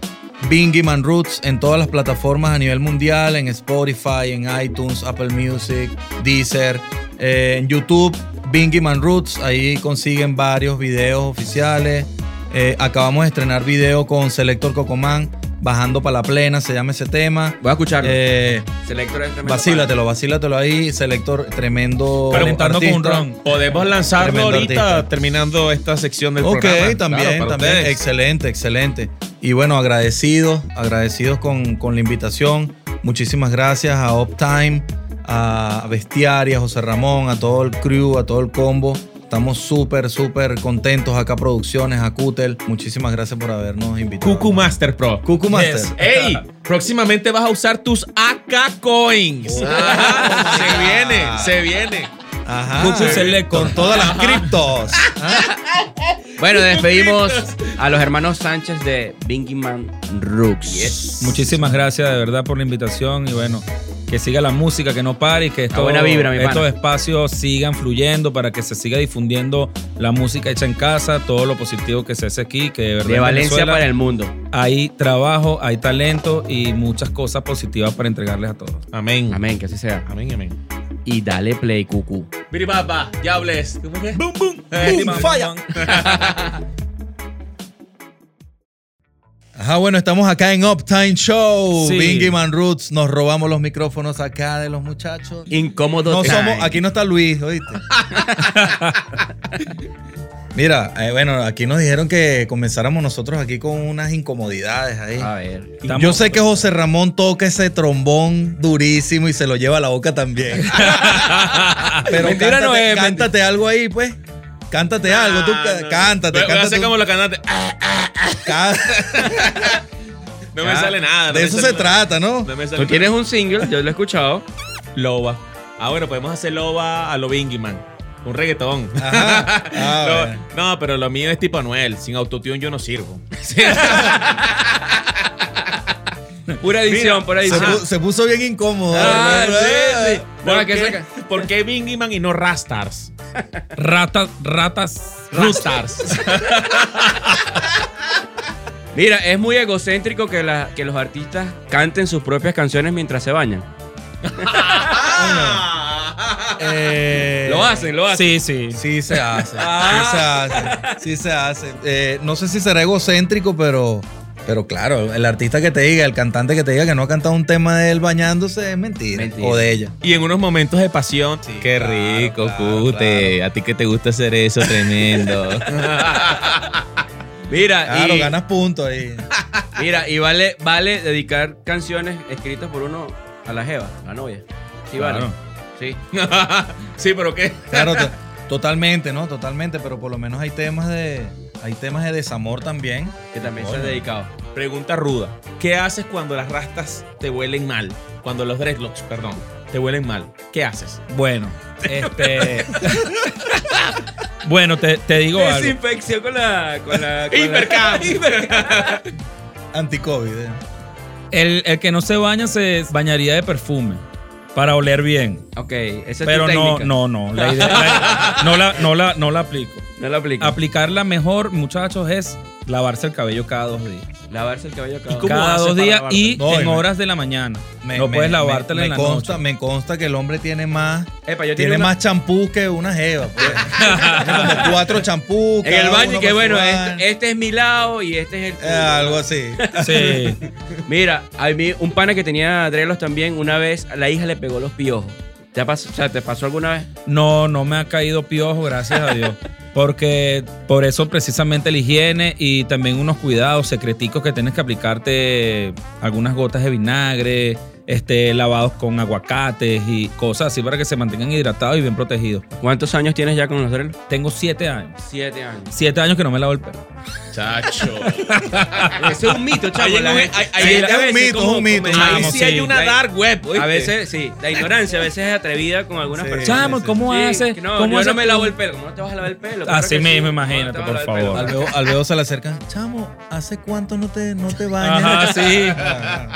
Bingyman Roots en todas las plataformas a nivel mundial, en Spotify, en iTunes, Apple Music, Deezer, eh, en YouTube, Bingyman Roots. Ahí consiguen varios videos oficiales. Eh, acabamos de estrenar video con Selector Cocomán, bajando para la plena, se llama ese tema. Voy a escucharlo. Eh, Selector es tremendo vacílatelo, vacílatelo ahí, Selector, tremendo. Calentando con un ron. Podemos lanzarlo Tremendo ahorita artista. terminando esta sección del Ok, programa. también, Claro, para también. ustedes. Excelente, excelente. Y bueno, agradecidos, agradecidos con, con la invitación. Muchísimas gracias a Uptime, a Bestiaria, a José Ramón, a todo el crew, a todo el combo. Estamos súper, súper contentos acá, Producciones, a Cutel. Muchísimas gracias por habernos invitado. Cucu Master Pro. Cucu Master. Yes. ¡Ey! Próximamente vas a usar tus AK Coins. Oh. [LAUGHS] Ajá, se viene, se viene. Ajá. Cucu Selector. Con todas las criptos. [LAUGHS] Bueno, despedimos [LAUGHS] a los hermanos Sánchez de Bingy Man Rooks. Muchísimas gracias de verdad por la invitación y bueno, que siga la música, que no pare y que esto- buena vibra, mi pana. estos espacios sigan fluyendo para que se siga difundiendo la música hecha en casa, todo lo positivo que se hace aquí, que de verdad De en Valencia Venezuela para el mundo. hay trabajo, hay talento y muchas cosas positivas para entregarles a todos. Amén. Amén, que así sea. Amén, amén. Y dale play, cucu. Biribaba, ya hables. ¿Cómo que? ¡Bum, bum! Eh, Bum, fire. bum. [LAUGHS] Ajá, bueno, estamos acá en Uptime Show. Sí. Bingy Man Roots. Nos robamos los micrófonos acá de los muchachos. Incómodo. No time. somos, aquí no está Luis, ¿oíste? [LAUGHS] Mira, eh, bueno, aquí nos dijeron que comenzáramos nosotros aquí con unas incomodidades ahí. A ver. Estamos- Yo sé que José Ramón toca ese trombón durísimo y se lo lleva a la boca también. [LAUGHS] Pero Mentira cántate, no es, cántate algo ahí, pues. Cántate algo, tú Ah, ca- no. cántate, Voy- voy a como la cantante. Ah, [LAUGHS] No me sale nada. no De me eso se nada. trata, ¿no? No me sale Tú tienes un single, yo lo he escuchado. Loba. Ah, bueno, podemos hacer Loba a lo Bingy Man. Un reggaetón. Ajá. Ah, [LAUGHS] no, bueno. no, pero lo mío es tipo Anuel. Sin autotune yo no sirvo. [LAUGHS] Pura edición, Mira, pura Se, edición. pu- se puso bien incómodo. Ah, sí, sí. Bueno, ¿Por, qué, ¿Por qué y no Rastars? Ratas, ratas. Rastars. Mira, es muy egocéntrico que, la- que los artistas canten sus propias canciones mientras se bañan. [LAUGHS] Eh, Lo hacen, lo hacen. Sí, sí. Sí se hace. Ah. Sí se hace. Sí se hace. Eh, no sé si será egocéntrico, pero, pero claro, el artista que te diga, el cantante que te diga que no ha cantado un tema de él bañándose es mentira. Mentira. O de ella. Y en unos momentos de pasión. qué claro, rico, claro, Cute. claro. A ti que te gusta hacer eso, tremendo. [LAUGHS] Mira, Claro, y, ganas puntos ahí. mira, y vale, vale dedicar canciones escritas por uno a la jeva, a la novia. Sí, vale. Sí. [LAUGHS] sí, pero ¿qué? Claro, [LAUGHS] to- totalmente, ¿no? Totalmente, pero por lo menos hay temas de hay temas de desamor también. Que también se Coño. ha dedicado. Pregunta ruda. ¿Qué haces cuando las rastas te huelen mal? Cuando los dreadlocks, perdón, te huelen mal. ¿Qué haces? Bueno, este. [LAUGHS] bueno, te, te digo algo. Desinfección con la. Con la con [LAUGHS] Hipercam. Anti-COVID. ¿eh? El, el que no se baña se bañaría de perfume para oler bien. Ok, esa es Pero tu no, técnica. no, no. La idea, la- no, la, no, la, no la aplico. No aplico. Aplicarla mejor, muchachos, es lavarse el cabello cada dos días. Lavarse el cabello cada ¿Y cómo Cada dos días y No, en me- horas de la mañana. Me- no puedes me- lavártela me en la consta, noche. Me consta que el hombre tiene más, Epa, yo tiene más champú que una jeva. pues. [LAUGHS] tiene como cuatro champús. En el baño que bueno, este, este es mi lado y este es el Eh, algo así. [LAUGHS] Sí. Mira, a mí un pana que tenía drelos también, una vez la hija le pegó los piojos. ¿Te, ha pas- o sea, ¿te pasó alguna vez? No, no me ha caído piojo, gracias a Dios. [LAUGHS] Porque por eso precisamente la higiene y también unos cuidados secreticos que tienes que aplicarte algunas gotas de vinagre, este, lavados con aguacates y cosas así para que se mantengan hidratados y bien protegidos. ¿Cuántos años tienes ya con los drelos? Tengo siete años. Siete años. Siete años que no me lavo el pelo. Chacho. [LAUGHS] Ese es un mito, chavo. Ahí en la un- gente- ahí- ahí Sí, es un veces mito, como- es un mito. como- Ahí Chamo, sí hay sí. una dark web. A veces, sí, la [LAUGHS] ignorancia a veces es atrevida con algunas Sí. personas. Chamo, ¿cómo Sí, haces? que No, ¿Cómo yo haces no me tú? lavo el pelo. ¿Cómo no te vas a lavar el pelo? Claro Así que mismo, sí. imagínate, ¿Cómo no te por vas a lavar el favor. Al pelo? veo, al veo se le acercan. Chamo, ¿hace cuánto no te, no te bañas? Ajá, [LAUGHS] sí.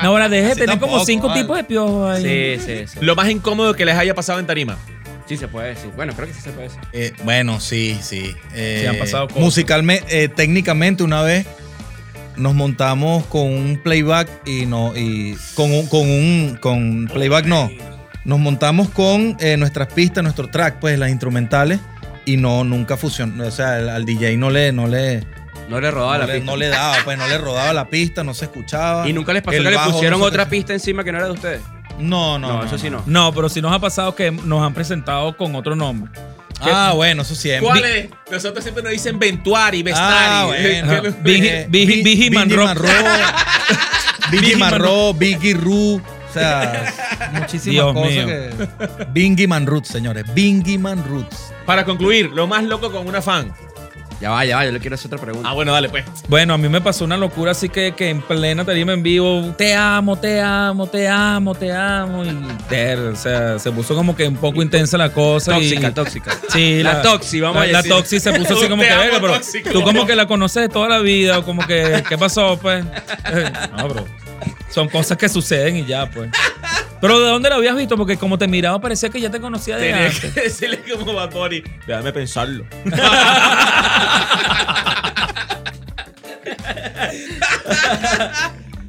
No, ahora deje de Así tener como tampoco, cinco vale. tipos de piojos ahí. Sí, sí, sí. Lo más incómodo que les haya pasado en tarima. Sí se puede decir. Bueno, creo que sí se puede decir. Eh, bueno, sí, sí. Eh, Sí, han pasado cosas. Musicalmente, eh, técnicamente, una vez nos montamos con un playback y no, y con un, con un, con playback no. Nos montamos con eh, nuestras pistas, nuestro track, pues las instrumentales, y no, nunca fusionó. O sea, al, al DJ no le, no le, No le robaba no la le, pista. no le daba, pues no le rodaba la pista, no se escuchaba. [LAUGHS] ¿Y nunca les pasó El que le no pusieron otra pista encima que no era de ustedes? No, no, No, no. eso sí no. No, pero sí nos ha pasado que nos han presentado con otro nombre. Ah, bueno, eso siempre. ¿Cuál es? Nosotros siempre nos dicen Ventuari, Vestari. Ah, bueno. ¿Qué- Biggie- Eh, Biggie- Bi- Biggie Manro. Biggie Manro, [LAUGHS] Biggie Ru. O sea, [LAUGHS] muchísimas Dios cosas mío. que. Bingy Man Roots, señores. Bingy Man Roots. Para concluir, lo más loco con una fan. Ya va, ya va, yo le quiero hacer otra pregunta. Ah, bueno, dale pues. Bueno, a mí me pasó una locura así que, que en plena tarima en vivo, te amo, te amo, te amo, te amo. Y ter, o sea, se puso como que un poco intensa la cosa. tóxica, y, tóxica. Sí, La toxi, vamos la, a La decir. toxi se puso [LAUGHS] así como Te que, verga, pero tóxico. tú como que la conoces de toda la vida, o como que, ¿qué pasó, pues? [LAUGHS] Eh, No, bro. Son cosas que suceden y ya, pues. Pero ¿de dónde la habías visto? Porque como te miraba parecía que ya te conocía de Tenía antes. que decirle como Bad Bunny. Déjame pensarlo. [LAUGHS]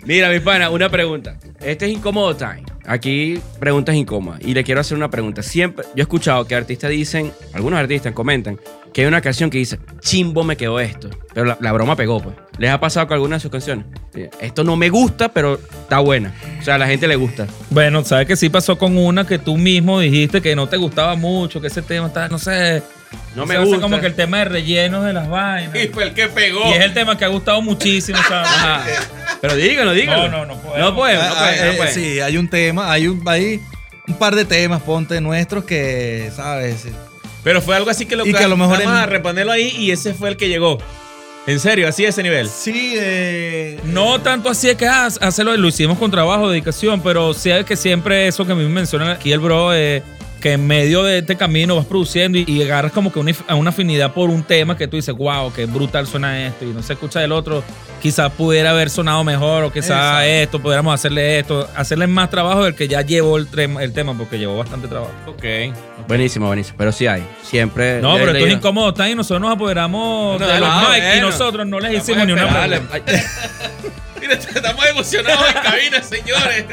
Mira, mi pana, una pregunta. Este es incómodo time. Aquí preguntas incómodas. Y le quiero hacer una pregunta. Siempre, yo he escuchado que artistas dicen, algunos artistas comentan, que hay una canción que dice, chimbo me quedó esto. Pero la, la broma pegó, pues. ¿Les ha pasado con alguna de sus canciones? Esto no me gusta, pero está buena. O sea, a la gente le gusta. Bueno, sabes que sí pasó con una que tú mismo dijiste que no te gustaba mucho, que ese tema está, no sé. No me gusta. como que el tema de rellenos de las vainas. Y fue el que pegó. Y es el tema que ha gustado muchísimo, ¿sabes? Ajá. [LAUGHS] Pero díganlo, díganlo. No, no, no podemos. No pueden, no Ah, pueden, ah, no eh, pueden. sí, hay un tema, hay un, hay un par de temas, ponte nuestros que, ¿sabes? Pero fue algo así que lo Y que a lo mejor Vamos en- a reponerlo ahí y ese fue el que llegó. En serio, así a ese nivel. Sí, eh, No tanto así es que ah, hacerlo, lo hicimos con trabajo, dedicación, pero sí es que siempre eso que a mí me menciona aquí el bro, eh, que en medio de este camino vas produciendo y, y agarras como que una, a una afinidad por un tema que tú dices, wow, qué brutal suena esto y no se escucha del otro, quizás pudiera haber sonado mejor o quizás esto, pudiéramos hacerle esto, hacerle más trabajo del que ya llevó el, el tema porque llevó bastante trabajo. Ok. Buenísimo, buenísimo. Pero sí hay. Siempre. No, pero esto es incómodo, está y nosotros nos apoderamos No, de los mic y nosotros no les Vamos hicimos ni una pregunta. [LAUGHS] Mira, estamos emocionados en cabina, señores.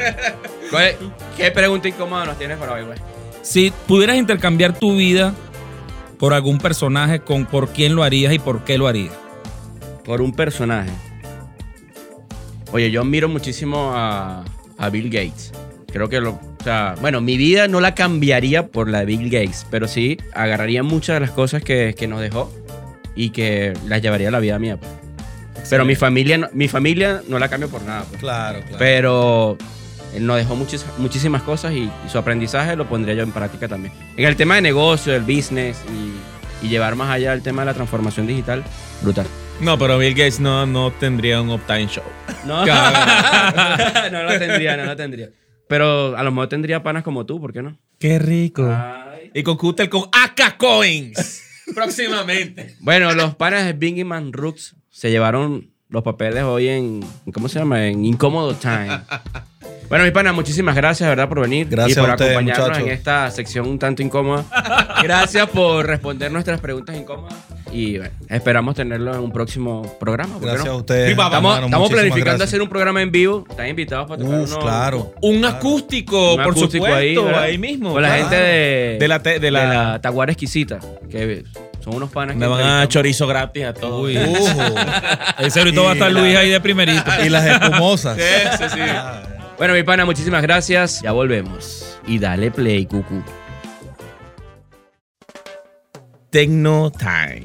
¿Cuál es- ¿Qué pregunta incómoda nos tienes para hoy, güey? Si pudieras intercambiar tu vida por algún personaje, ¿con por quién lo harías y por qué lo harías? Por un personaje. Oye, yo admiro muchísimo a, a Bill Gates. Creo que lo. O sea, bueno, mi vida no la cambiaría por la de Bill Gates, pero sí agarraría muchas de las cosas que, que nos dejó y que las llevaría a la vida mía. pues. Pero mi familia, no- mi familia no la cambio por nada. pues. claro, claro. Pero él nos dejó muchis- muchísimas cosas y, y su aprendizaje lo pondría yo en práctica también. En el tema de negocio, del business y, y llevar más allá el tema de la transformación digital, brutal. No, pero Bill Gates no, no tendría un Uptime Show. No, [LAUGHS] no lo tendría, no lo tendría. Pero a lo mejor tendría panas como tú, ¿por qué no? Qué rico. Y con Cutel con AK Coins. [LAUGHS] Próximamente. Bueno, los panas de Bingy Man Rooks se llevaron los papeles hoy en, ¿cómo se llama? En Incómodo Time. [LAUGHS] Bueno, mi pana, muchísimas gracias, ¿verdad? Por venir Gracias y por a ustedes, acompañarnos muchachos. en esta sección un tanto incómoda. Gracias por responder nuestras preguntas incómodas. y bueno, esperamos tenerlo en un próximo programa. ¿por qué Gracias no? a ustedes. Estamos, hermano, estamos planificando gracias. hacer un programa en vivo. Están invitados para tocar Uf, unos- claro. Un acústico, un por acústico supuesto, ¿verdad? ahí, mismo. Con la claro. gente de, De la te- de la- Taguara Exquisita, que son unos panas Me que van a chorizo gratis a todos. Uy. [LAUGHS] Ese ahorita va a estar Y Luis la- ahí de primerito. y las espumosas. Sí, sí, sí. Bueno, mi pana, muchísimas gracias. Ya volvemos. Y dale play, cucu. Tecno Time.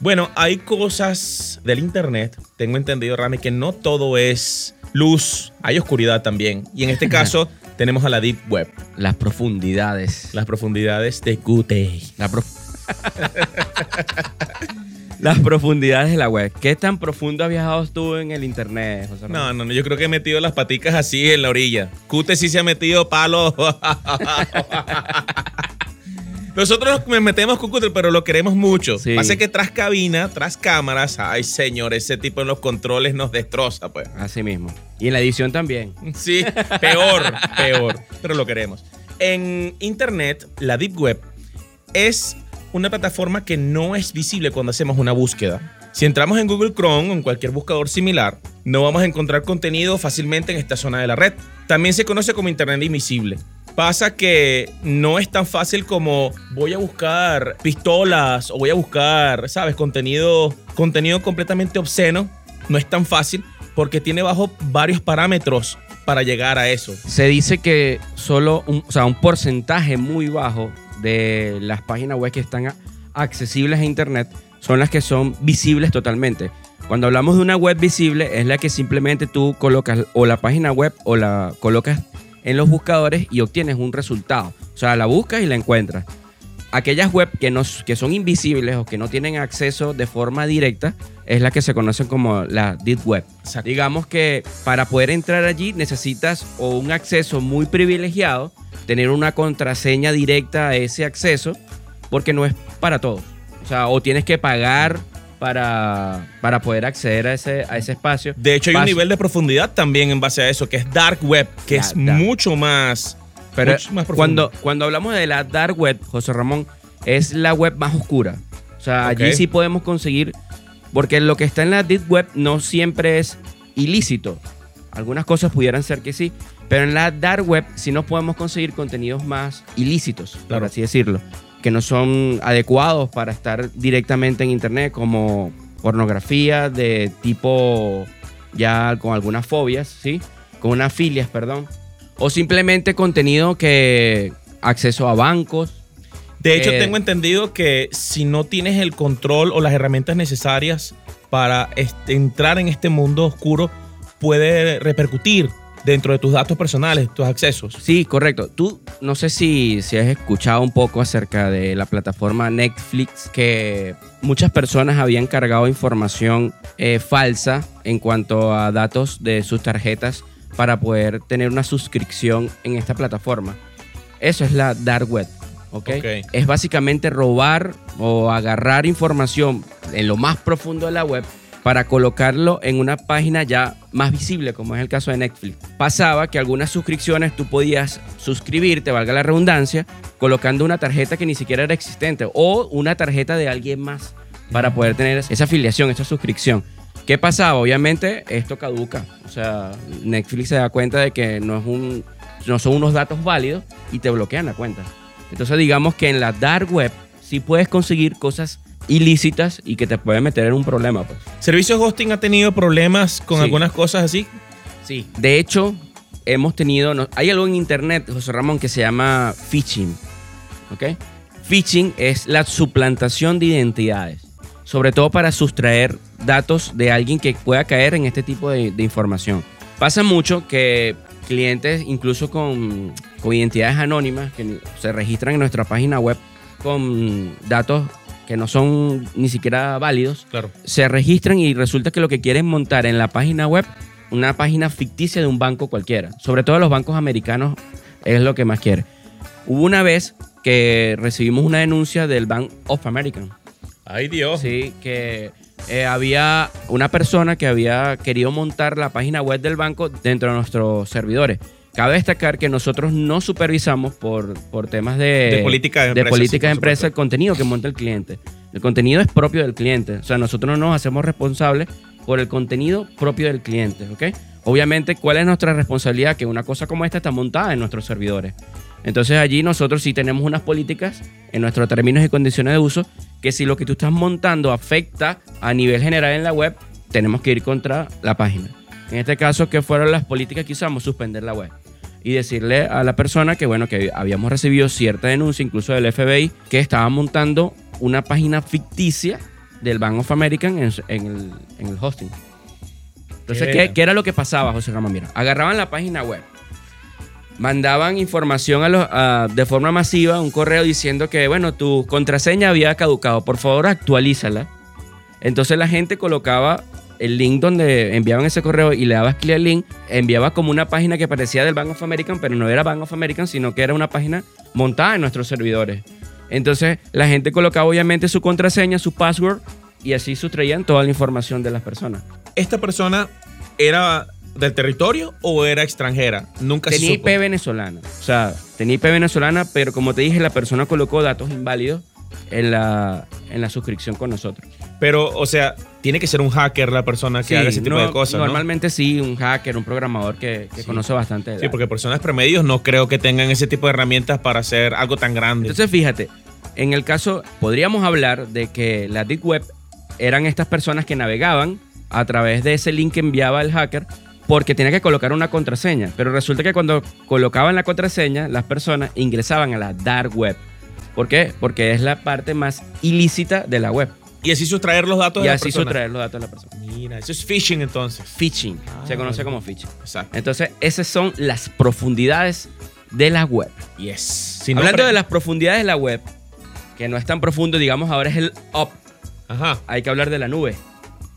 Bueno, hay cosas del internet, tengo entendido, Rami, que no todo es luz, hay oscuridad también. Y en este [LAUGHS] caso tenemos a la Deep Web, Las profundidades. las profundidades de QT. La prof- [LAUGHS] Las profundidades de la web. ¿Qué tan profundo has viajado tú en el internet, José Ramón? No, no, no, yo creo que he metido las paticas así en la orilla. QT sí se ha metido palo. [LAUGHS] Nosotros nos metemos con Cutter, pero lo queremos mucho. Sí. Pasa que tras cabina, tras cámaras, ay señor, ese tipo en los controles nos destroza, pues. Así mismo. Y en la edición también. Sí, peor, peor, pero lo queremos. En Internet, la Deep Web es una plataforma que no es visible cuando hacemos una búsqueda. Si entramos en Google Chrome o en cualquier buscador similar, no vamos a encontrar contenido fácilmente en esta zona de la red. También se conoce como Internet invisible. Pasa que no es tan fácil como voy a buscar pistolas o voy a buscar, ¿sabes? Contenido, contenido completamente obsceno. No es tan fácil porque tiene bajo varios parámetros para llegar a eso. Se dice que solo un, o sea, un porcentaje muy bajo de las páginas web que están accesibles a internet son las que son visibles totalmente. Cuando hablamos de una web visible es la que simplemente tú colocas o la página web o la colocas en los buscadores y obtienes un resultado. O sea, la buscas y la encuentras. Aquellas web que, no, que son invisibles o que no tienen acceso de forma directa es la que se conocen como la Deep Web. Exacto. Digamos que para poder entrar allí necesitas o un acceso muy privilegiado, tener una contraseña directa a ese acceso, porque no es para todos. O sea, o tienes que pagar para, para poder acceder a ese, a ese espacio. De hecho, hay un nivel de profundidad también en base a eso, que es Dark Web, que La es dark. mucho más, Pero mucho más profundo. cuando, cuando hablamos de la dark web, José Ramón, es la web más oscura. O sea, allí sí podemos conseguir, porque lo que está en la deep web no siempre es ilícito. Algunas cosas pudieran ser que sí, pero en la dark web sí nos podemos conseguir contenidos más ilícitos, por así decirlo, que no son adecuados para estar directamente en internet, como pornografía de tipo ya con algunas fobias, ¿sí? Con unas filias, perdón. O simplemente contenido que acceso a bancos. De hecho, Eh, tengo entendido que si no tienes el control o las herramientas necesarias para este, entrar en este mundo oscuro, puede repercutir dentro de tus datos personales, tus accesos. Sí, correcto. Tú no sé si, si has escuchado un poco acerca de la plataforma Netflix, que muchas personas habían cargado información eh, falsa en cuanto a datos de sus tarjetas para poder tener una suscripción en esta plataforma. Eso es la dark web. Es básicamente robar o agarrar información en lo más profundo de la web para colocarlo en una página ya más visible, como es el caso de Netflix. Pasaba que algunas suscripciones tú podías suscribirte, valga la redundancia, colocando una tarjeta que ni siquiera era existente o una tarjeta de alguien más para poder tener esa afiliación, esa suscripción. ¿Qué pasaba? Obviamente esto caduca. O sea, Netflix se da cuenta de que no, es un, no son unos datos válidos y te bloquean la cuenta. Entonces digamos que en la dark web sí puedes conseguir cosas ilícitas y que te pueden meter en un problema. Pues. ¿Servicios hosting ha tenido problemas con Sí. algunas cosas así? Sí. De hecho, hemos tenido, no- hay algo en internet, José Ramón, que se llama phishing. ¿Ok? Phishing es la suplantación de identidades, sobre todo para sustraer datos de alguien que pueda caer en este tipo de, de información. Pasa mucho que clientes, incluso con, con identidades anónimas, que se registran en nuestra página web con datos que no son ni siquiera válidos, Claro. se registran y resulta que lo que quieren montar en la página web, una página ficticia de un banco cualquiera. Sobre todo los bancos americanos es lo que más quiere. Hubo una vez que recibimos una denuncia del Bank of American. Ay, Dios. Sí, que eh, había una persona que había querido montar la página web del banco dentro de nuestros servidores. Cabe destacar que nosotros no supervisamos por, por temas de, De política de de empresa, política de empresa supuesto. el contenido que monta el cliente. El contenido es propio del cliente. O sea, nosotros no nos hacemos responsables por el contenido propio del cliente, ¿ok? Obviamente, ¿cuál es nuestra responsabilidad? Que una cosa como esta está montada en nuestros servidores. Entonces allí nosotros sí tenemos unas políticas en nuestros términos y condiciones de uso que si lo que tú estás montando afecta a nivel general en la web, tenemos que ir contra la página. En este caso, ¿qué fueron las políticas que usamos? Suspender la web. Y decirle a la persona que, bueno, que habíamos recibido cierta denuncia, incluso del FBI, que estaba montando una página ficticia del Bank of American en, en el, en el hosting. Entonces, Qué ¿qué, bien. qué era lo que pasaba, José Ramón? Mira, agarraban la página web, mandaban información a los, de forma masiva, un correo diciendo que, bueno, tu contraseña había caducado, por favor actualízala. Entonces la gente colocaba el link donde enviaban ese correo y le dabas clic al link, enviaba como una página que parecía del Bank of American, pero no era Bank of American, sino que era una página montada en nuestros servidores. Entonces la gente colocaba obviamente su contraseña, su password, y así sustraían toda la información de las personas. ¿Esta persona era del territorio o era extranjera? Nunca se Tenía supo. IP venezolana. O sea, tenía IP venezolana, pero como te dije, la persona colocó datos inválidos en la, en la suscripción con nosotros. Pero, o sea, tiene que ser un hacker la persona que Sí, haga ese tipo no- de cosas, ¿no? Normalmente sí, un hacker, un programador que, que conoce bastante. Sí, porque personas promedios no creo que tengan ese tipo de herramientas para hacer algo tan grande. Entonces, fíjate, en el caso, podríamos hablar de que la Deep Web eran estas personas que navegaban a través de ese link que enviaba el hacker porque tenía que colocar una contraseña. Pero resulta que cuando colocaban la contraseña, las personas ingresaban a la Dark Web. ¿Por qué? Porque es la parte más ilícita de la web. y así sustraer los datos Y de la así persona. sustraer los datos de la persona. Mira, eso es phishing entonces. Phishing. se Ah, conoce vale. como phishing. Exacto. Entonces, esas son las profundidades de la web. Yes. Si no, Hablando de las profundidades de la web, que no es tan profundo, digamos, ahora es el up. Ajá. Hay que hablar de la nube.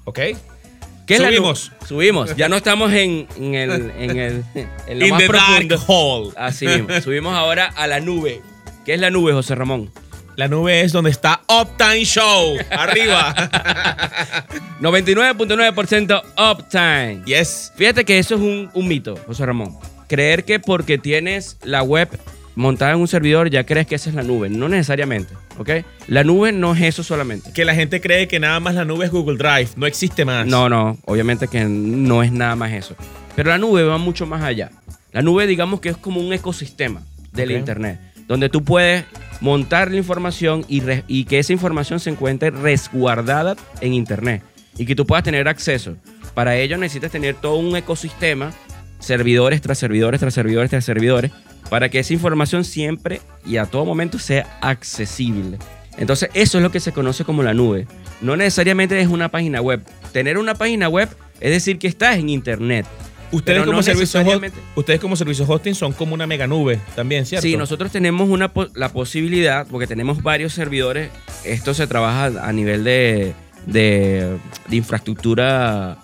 Ok. ¿Qué la Subimos. nube? Subimos. Ya no estamos en, en el, en el [LAUGHS] en lo In más the profundo. dark hole. Así mismo. [LAUGHS] Subimos ahora a la nube. ¿Qué es la nube, José Ramón? La nube es donde está Uptime Show. [LAUGHS] Arriba. 99.9% uptime. yes. Fíjate que eso es un, un mito, José Ramón. Creer que porque tienes la web montada en un servidor ya crees que esa es la nube. No necesariamente, ¿ok? La nube no es eso solamente. Que la gente cree que nada más la nube es Google Drive. No existe más. No, no, obviamente que no es nada más eso. Pero la nube va mucho más allá. La nube, digamos que es como un ecosistema del. Internet, donde tú puedes montar la información y, y que esa información se encuentre resguardada en Internet y que tú puedas tener acceso. Para ello necesitas tener todo un ecosistema, servidores tras servidores, tras servidores, tras servidores, para que esa información siempre y a todo momento sea accesible. Entonces, eso es lo que se conoce como la nube. No necesariamente es una página web. Tener una página web es decir que estás en Internet. Ustedes, como no servicio necesariamente- ustedes como servicio hosting son como una mega nube también, ¿cierto? Sí, nosotros tenemos una, la posibilidad, porque tenemos varios servidores, esto se trabaja a nivel de, de, de infraestructura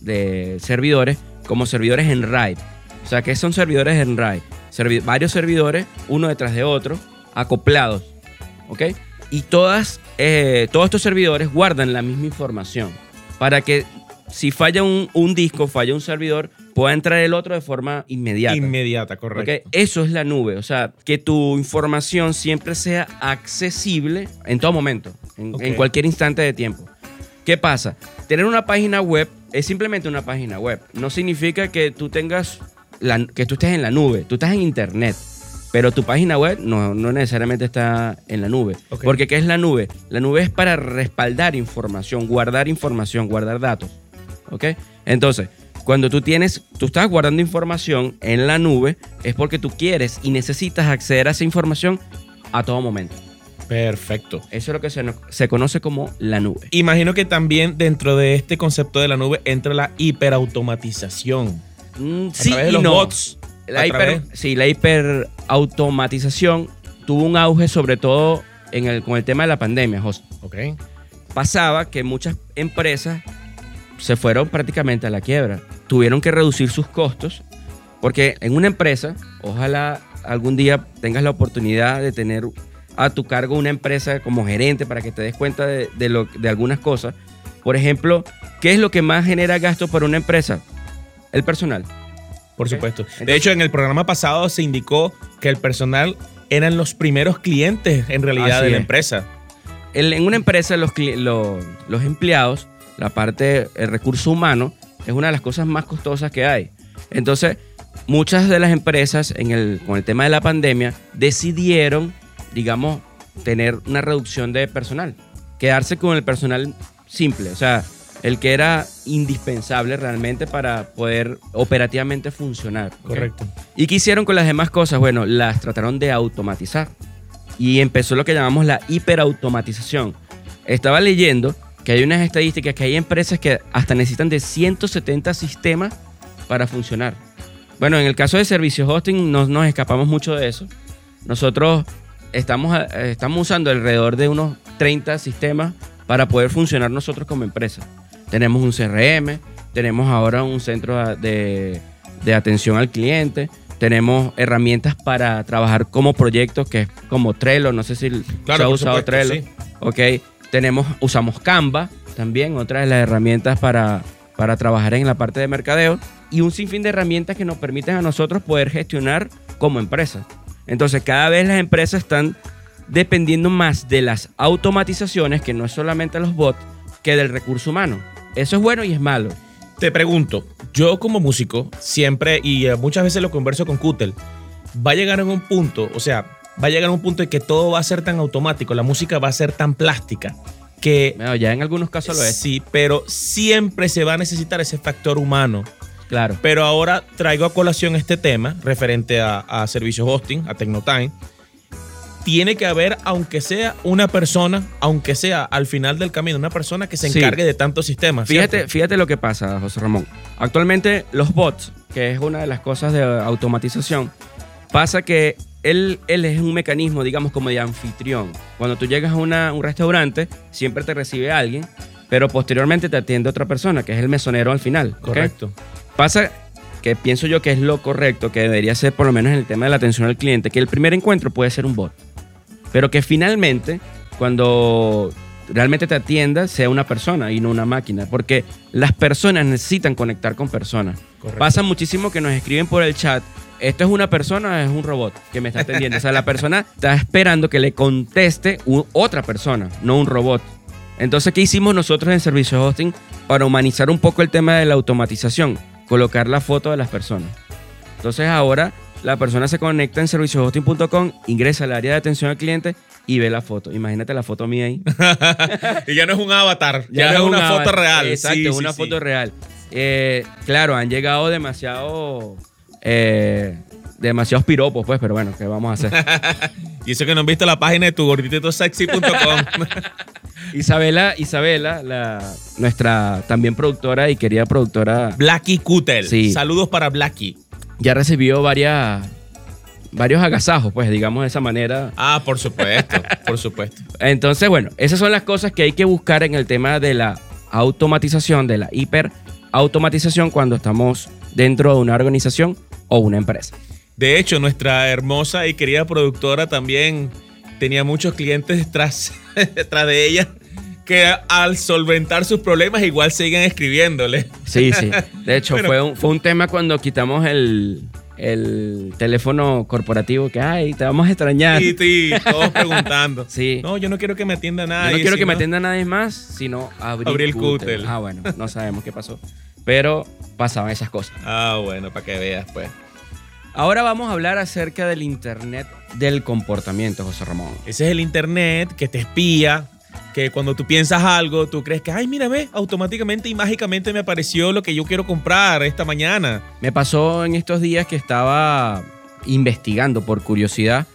de servidores, como servidores en RAID. O sea, que son servidores en RAID? Servi- varios servidores, uno detrás de otro, acoplados. ¿Ok? Y todas, eh, todos estos servidores guardan la misma información para que si falla un, un disco, falla un servidor, pueda entrar el otro de forma inmediata. Inmediata, correcto. Eso es la nube. O sea, que tu información siempre sea accesible en todo momento, en cualquier instante de tiempo. ¿Qué pasa? Tener una página web es simplemente una página web. No significa que tú tengas, la- que tú estés en la nube. Tú estás en internet. Pero tu página web no, no necesariamente está en la nube. Porque ¿qué es la nube? La nube es para respaldar información, guardar información, guardar datos. ¿Ok? Entonces, cuando tú tienes, tú estás guardando información en la nube, es porque tú quieres y necesitas acceder a esa información a todo momento. Perfecto. Eso es lo que se, se conoce como la nube. Imagino que también dentro de este concepto de la nube entra la hiperautomatización. Mm, A sí través de y los no. bots. La hiper, sí, la hiperautomatización tuvo un auge sobre todo en el, con el tema de la pandemia, José. Ok. pasaba que muchas empresas se fueron prácticamente a la quiebra. Tuvieron que reducir sus costos porque en una empresa, ojalá algún día tengas la oportunidad de tener a tu cargo una empresa como gerente para que te des cuenta de, de lo, de algunas cosas. Por ejemplo, ¿qué es lo que más genera gasto para una empresa? El personal. Por supuesto. de hecho, en el programa pasado se indicó que el personal eran los primeros clientes en realidad de la es. empresa. el- en una empresa los, los empleados, la parte, el recurso humano, es una de las cosas más costosas que hay. Entonces, muchas de las empresas en el, con el tema de la pandemia decidieron, digamos, tener una reducción de personal, quedarse con el personal simple, o sea, el que era indispensable realmente para poder operativamente funcionar. Correcto. ¿Y qué hicieron con las demás cosas? Bueno, las trataron de automatizar. Y empezó lo que llamamos la hiperautomatización. Estaba leyendo que hay unas estadísticas que hay empresas que hasta necesitan de 170 sistemas para funcionar. Bueno, en el caso de servicios hosting no nos escapamos mucho de eso. Nosotros estamos, eh, estamos usando alrededor de unos 30 sistemas para poder funcionar nosotros como empresa. Tenemos un CRM, tenemos ahora un centro de, de atención al cliente, tenemos herramientas para trabajar como proyectos, que es como Trello, no sé si se ha usado supuesto, Trello. sí. Ok, tenemos, usamos Canva también, otra de las herramientas para, para trabajar en la parte de mercadeo y un sinfín de herramientas que nos permiten a nosotros poder gestionar como empresa. Entonces, cada vez las empresas están dependiendo más de las automatizaciones, que no es solamente los bots, que del recurso humano. Eso es bueno y es malo. Te pregunto, yo como músico, siempre y eh, muchas veces lo converso con Kutel, va a llegar en un punto, o sea, va a llegar a un punto en que todo va a ser tan automático, la música va a ser tan plástica, que Bueno, ya en algunos casos lo es. sí, pero siempre se va a necesitar ese factor humano. Claro. Pero ahora traigo a colación este tema referente a, a servicios hosting, a Tecnotime. Tiene que haber, aunque sea una persona, aunque sea al final del camino, una persona que se Sí. encargue de tantos sistemas. Fíjate, ¿cierto? fíjate lo que pasa, José Ramón. Actualmente los bots, que es una de las cosas de automatización, pasa que él, él es un mecanismo, digamos, como de anfitrión. Cuando tú llegas a una- un restaurante, siempre te recibe alguien, pero posteriormente te atiende otra persona, que es el mesonero al final. Correcto. Pasa que pienso yo que es lo correcto, que debería ser por lo menos en el tema de la atención al cliente, que el primer encuentro puede ser un bot, pero que finalmente cuando realmente te atienda sea una persona y no una máquina, porque las personas necesitan conectar con personas. Correcto. Pasa muchísimo que nos escriben por el chat, esto es una persona o es un robot que me está atendiendo. o sea, la [LAUGHS] persona está esperando que le conteste otra persona, no un robot. Entonces, ¿qué hicimos nosotros en Servicio Hosting para humanizar un poco el tema de la automatización? Colocar la foto de las personas. Entonces, ahora la persona se conecta en serviciohosting.com, ingresa al área de atención al cliente y ve la foto. Imagínate la foto mía ahí. [LAUGHS] y ya no es un avatar, ya, no es una un foto real. Exacto, Sí, es una sí. foto real. Eh, claro, han llegado demasiado. eh, demasiados piropos, pues, pero bueno, ¿qué vamos a hacer? [LAUGHS] Y eso que no han visto la página de tu gordititosexy.com. [LAUGHS] Isabela, Isabela, la, nuestra también productora y querida productora, Blacky Kutel. Sí. Saludos para Blacky. ya recibió varias, varios agasajos, pues, digamos de esa manera. Ah, por supuesto, por supuesto. Entonces, bueno, esas son las cosas que hay que buscar en el tema de la automatización, de la hiperautomatización cuando estamos dentro de una organización o una empresa. De hecho, nuestra hermosa y querida productora también tenía muchos clientes tras, [LAUGHS] tras de ella que al solventar sus problemas igual siguen escribiéndole. Sí, sí. De [LAUGHS] hecho, Bueno. fue, un, fue un tema cuando quitamos el, el teléfono corporativo que, ay, te vamos a extrañar. Y, y todos [LAUGHS] preguntando. Sí. No, yo no quiero que me atienda Yo nadie. no quiero que me atienda nadie más, sino abrir, Abrir el. Qtel. Ah, bueno, no sabemos qué pasó. Pero pasaban esas cosas. Ah, bueno, para que veas, pues. Ahora vamos a hablar acerca del Internet del comportamiento, José Ramón. Ese es el internet que te espía, que cuando tú piensas algo, tú crees que, ay, mira, ve, automáticamente y mágicamente me apareció lo que yo quiero comprar esta mañana. Me pasó en estos días que estaba investigando por curiosidad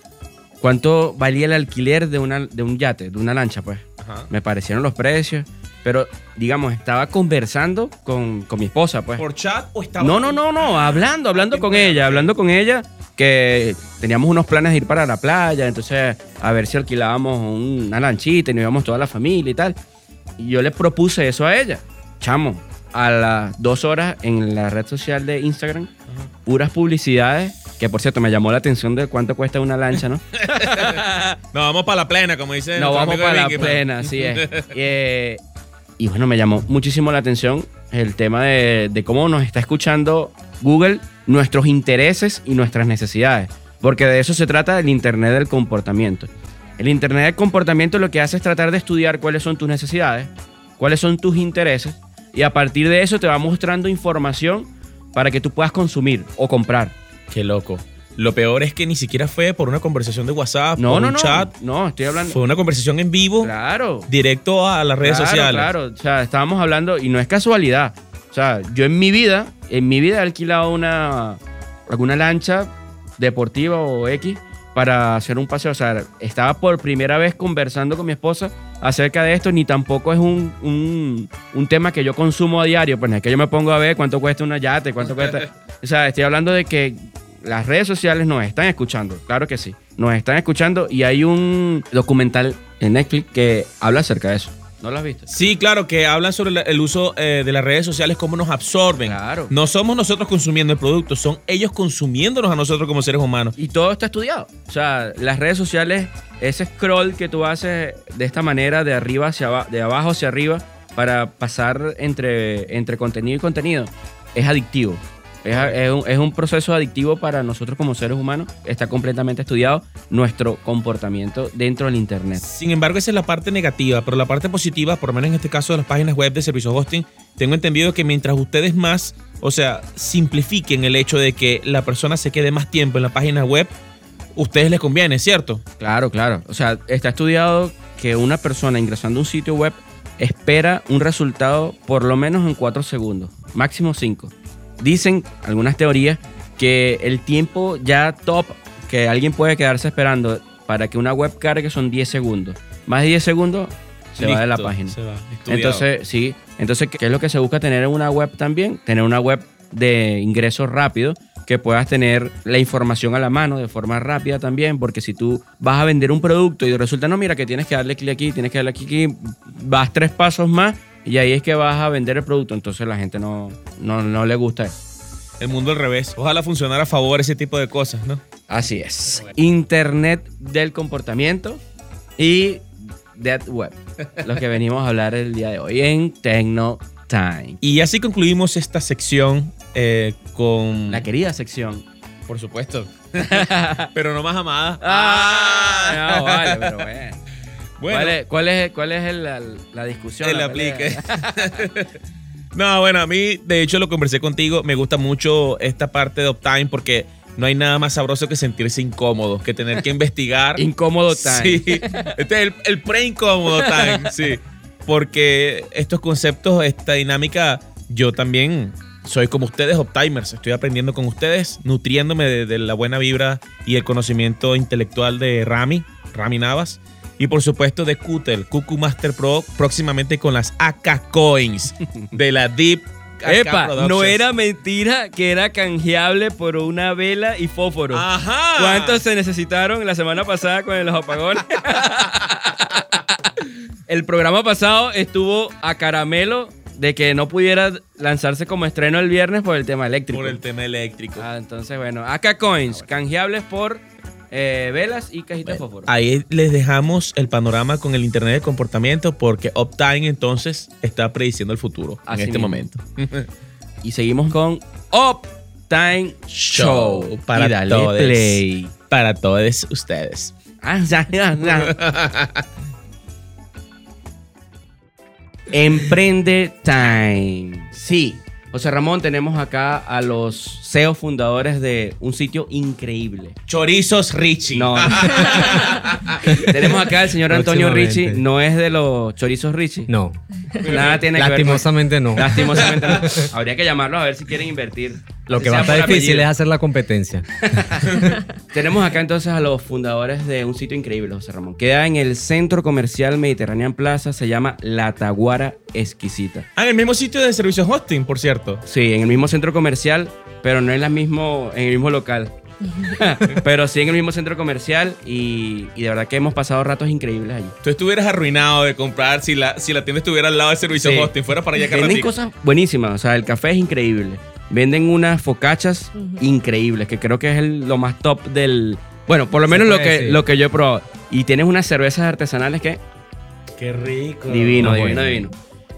cuánto valía el alquiler de, una, de un yate, de una lancha, pues. Ajá. Me parecieron los precios, pero digamos, estaba conversando con, con mi esposa, pues. ¿Por chat o estaba? No, no, no, no, hablando, hablando con ella, hablando con ella, que teníamos unos planes de ir para la playa, entonces a ver si alquilábamos una lanchita y nos íbamos toda la familia y tal. Y yo le propuse eso a ella. Chamo, a las dos horas en la red social de Instagram, puras publicidades, que por cierto me llamó la atención de cuánto cuesta una lancha, ¿no? [LAUGHS] No, vamos para la plena, como dice. Nos vamos para la plena, así es. [LAUGHS] Eh, y bueno, me llamó muchísimo la atención el tema de, cómo nos está escuchando Google nuestros intereses y nuestras necesidades. Porque de eso se trata el Internet del comportamiento. El Internet del comportamiento lo que hace es tratar de estudiar cuáles son tus necesidades, cuáles son tus intereses, y a partir de eso te va mostrando información para que tú puedas consumir o comprar. Qué loco. Lo peor es que ni siquiera fue por una conversación de WhatsApp, No, por no, un no. chat. No, estoy hablando. Fue una conversación en vivo, Claro. directo a las redes claro, sociales. Claro, o sea, estábamos hablando, y no es casualidad. O sea, yo en mi vida, en mi vida he alquilado una, alguna lancha deportiva o X para hacer un paseo. O sea, estaba por primera vez conversando con mi esposa acerca de esto, ni tampoco es un, un, un tema que yo consumo a diario. Pues no es que yo me pongo a ver cuánto cuesta una yate, cuánto cuesta. O sea, estoy hablando de que las redes sociales nos están escuchando, claro que sí, nos están escuchando y hay un documental en Netflix que habla acerca de eso. ¿No lo has visto? Sí, claro, que hablan sobre el uso eh, de las redes sociales, cómo nos absorben. Claro. No somos nosotros consumiendo el producto, son ellos consumiéndonos a nosotros como seres humanos. Y todo está estudiado. O sea, las redes sociales, ese scroll que tú haces de esta manera, de arriba hacia abajo, de abajo hacia arriba, para pasar entre, entre contenido y contenido, es adictivo. Es, es un, es un proceso adictivo para nosotros como seres humanos. Está completamente estudiado nuestro comportamiento dentro del Internet. Sin embargo, esa es la parte negativa, pero la parte positiva, por lo menos en este caso de las páginas web de servicios hosting, tengo entendido que mientras ustedes más, o sea, simplifiquen el hecho de que la persona se quede más tiempo en la página web, ustedes les conviene, ¿cierto? Claro, claro. O sea, está estudiado que una persona ingresando a un sitio web espera un resultado por lo menos en 4 segundos, máximo 5. Dicen algunas teorías que el tiempo ya top que alguien puede quedarse esperando para que una web cargue son 10 segundos. Más de 10 segundos se va de la página. se va, estudiado. Entonces, sí. Entonces, ¿qué es lo que se busca tener en una web también? Tener una web de ingreso rápido, que puedas tener la información a la mano de forma rápida también, porque si tú vas a vender un producto y resulta, no, mira, que tienes que darle clic aquí, tienes que darle clic aquí, vas tres pasos más y ahí es que vas a vender el producto. Entonces la gente no, no, no le gusta eso. el mundo al revés. Ojalá funcionara a favor ese tipo de cosas, ¿no? Así es. Internet del comportamiento y Dead Web, lo que venimos a hablar el día de hoy en Tecno Time. Y así concluimos esta sección eh, con... La querida sección. Por supuesto. [LAUGHS] Pero no más amada. Ah, no, vale, pero bueno. Bueno, ¿Cuál es, cuál es, cuál es el- la, la discusión? el la aplique. [LAUGHS] no, bueno, a mí, de hecho, lo conversé contigo. Me gusta mucho esta parte de Uptime porque no hay nada más sabroso que sentirse incómodo, que tener que investigar. [LAUGHS] Incómodo time. Sí, este es el, el pre-incómodo time, sí. Porque estos conceptos, esta dinámica, yo también soy como ustedes, Optimers. Estoy aprendiendo con ustedes, nutriéndome de, de la buena vibra y el conocimiento intelectual de Rami, Rami Navas. Y por supuesto de Kutel, Kuku Master Pro, próximamente con las AK Coins de la Deep. AK Epa, no era mentira que era canjeable por una vela y fósforo. Ajá. ¿Cuántos se necesitaron la semana pasada con los apagones? [LAUGHS] el programa pasado estuvo a caramelo de que no pudiera lanzarse como estreno el viernes por el tema eléctrico. Por el tema eléctrico. Ah, entonces, bueno, AK Coins, canjeables por eh, velas y cajitas de fósforo. Ahí les dejamos el panorama con el Internet de comportamiento porque Uptime entonces está prediciendo el futuro Así en este mismo. momento. [LAUGHS] Y seguimos con Up Time Show. Show para y dale todos. play. Para todos ustedes. Ah. [LAUGHS] Emprende Time. Sí. José Ramón, tenemos acá a los CEO fundadores de un sitio increíble. Chorizos Richie. No. [LAUGHS] tenemos acá al señor Antonio. Richie. No es de los chorizos Richie. No, Nada tiene que ver lastimosamente no. Lastimosamente no. Habría que llamarlos a ver si quieren invertir. Lo que va a estar difícil apellido. es hacer la competencia. [LAUGHS] Tenemos acá entonces a los fundadores de un sitio increíble, José Ramón. Queda en el Centro Comercial Mediterranean Plaza, se llama La Taguara Exquisita. Ah, en el mismo sitio de servicios hosting, por cierto. Sí, en el mismo centro comercial, pero no en, la mismo, en el mismo local. [LAUGHS] [LAUGHS] pero sí en el mismo centro comercial y, y de verdad que hemos pasado ratos increíbles allí. Tú estuvieras arruinado de comprar si la, si la tienda estuviera al lado de servicios Sí. hosting. Fuera para allá ratico. cosas buenísimas, o sea, el café es increíble. Venden unas focachas increíbles, que creo que es el- lo más top del... Bueno, por lo menos lo que, decir. lo que yo he probado. Y tienes unas cervezas artesanales que Qué rico. Divino, divino, bueno. divino.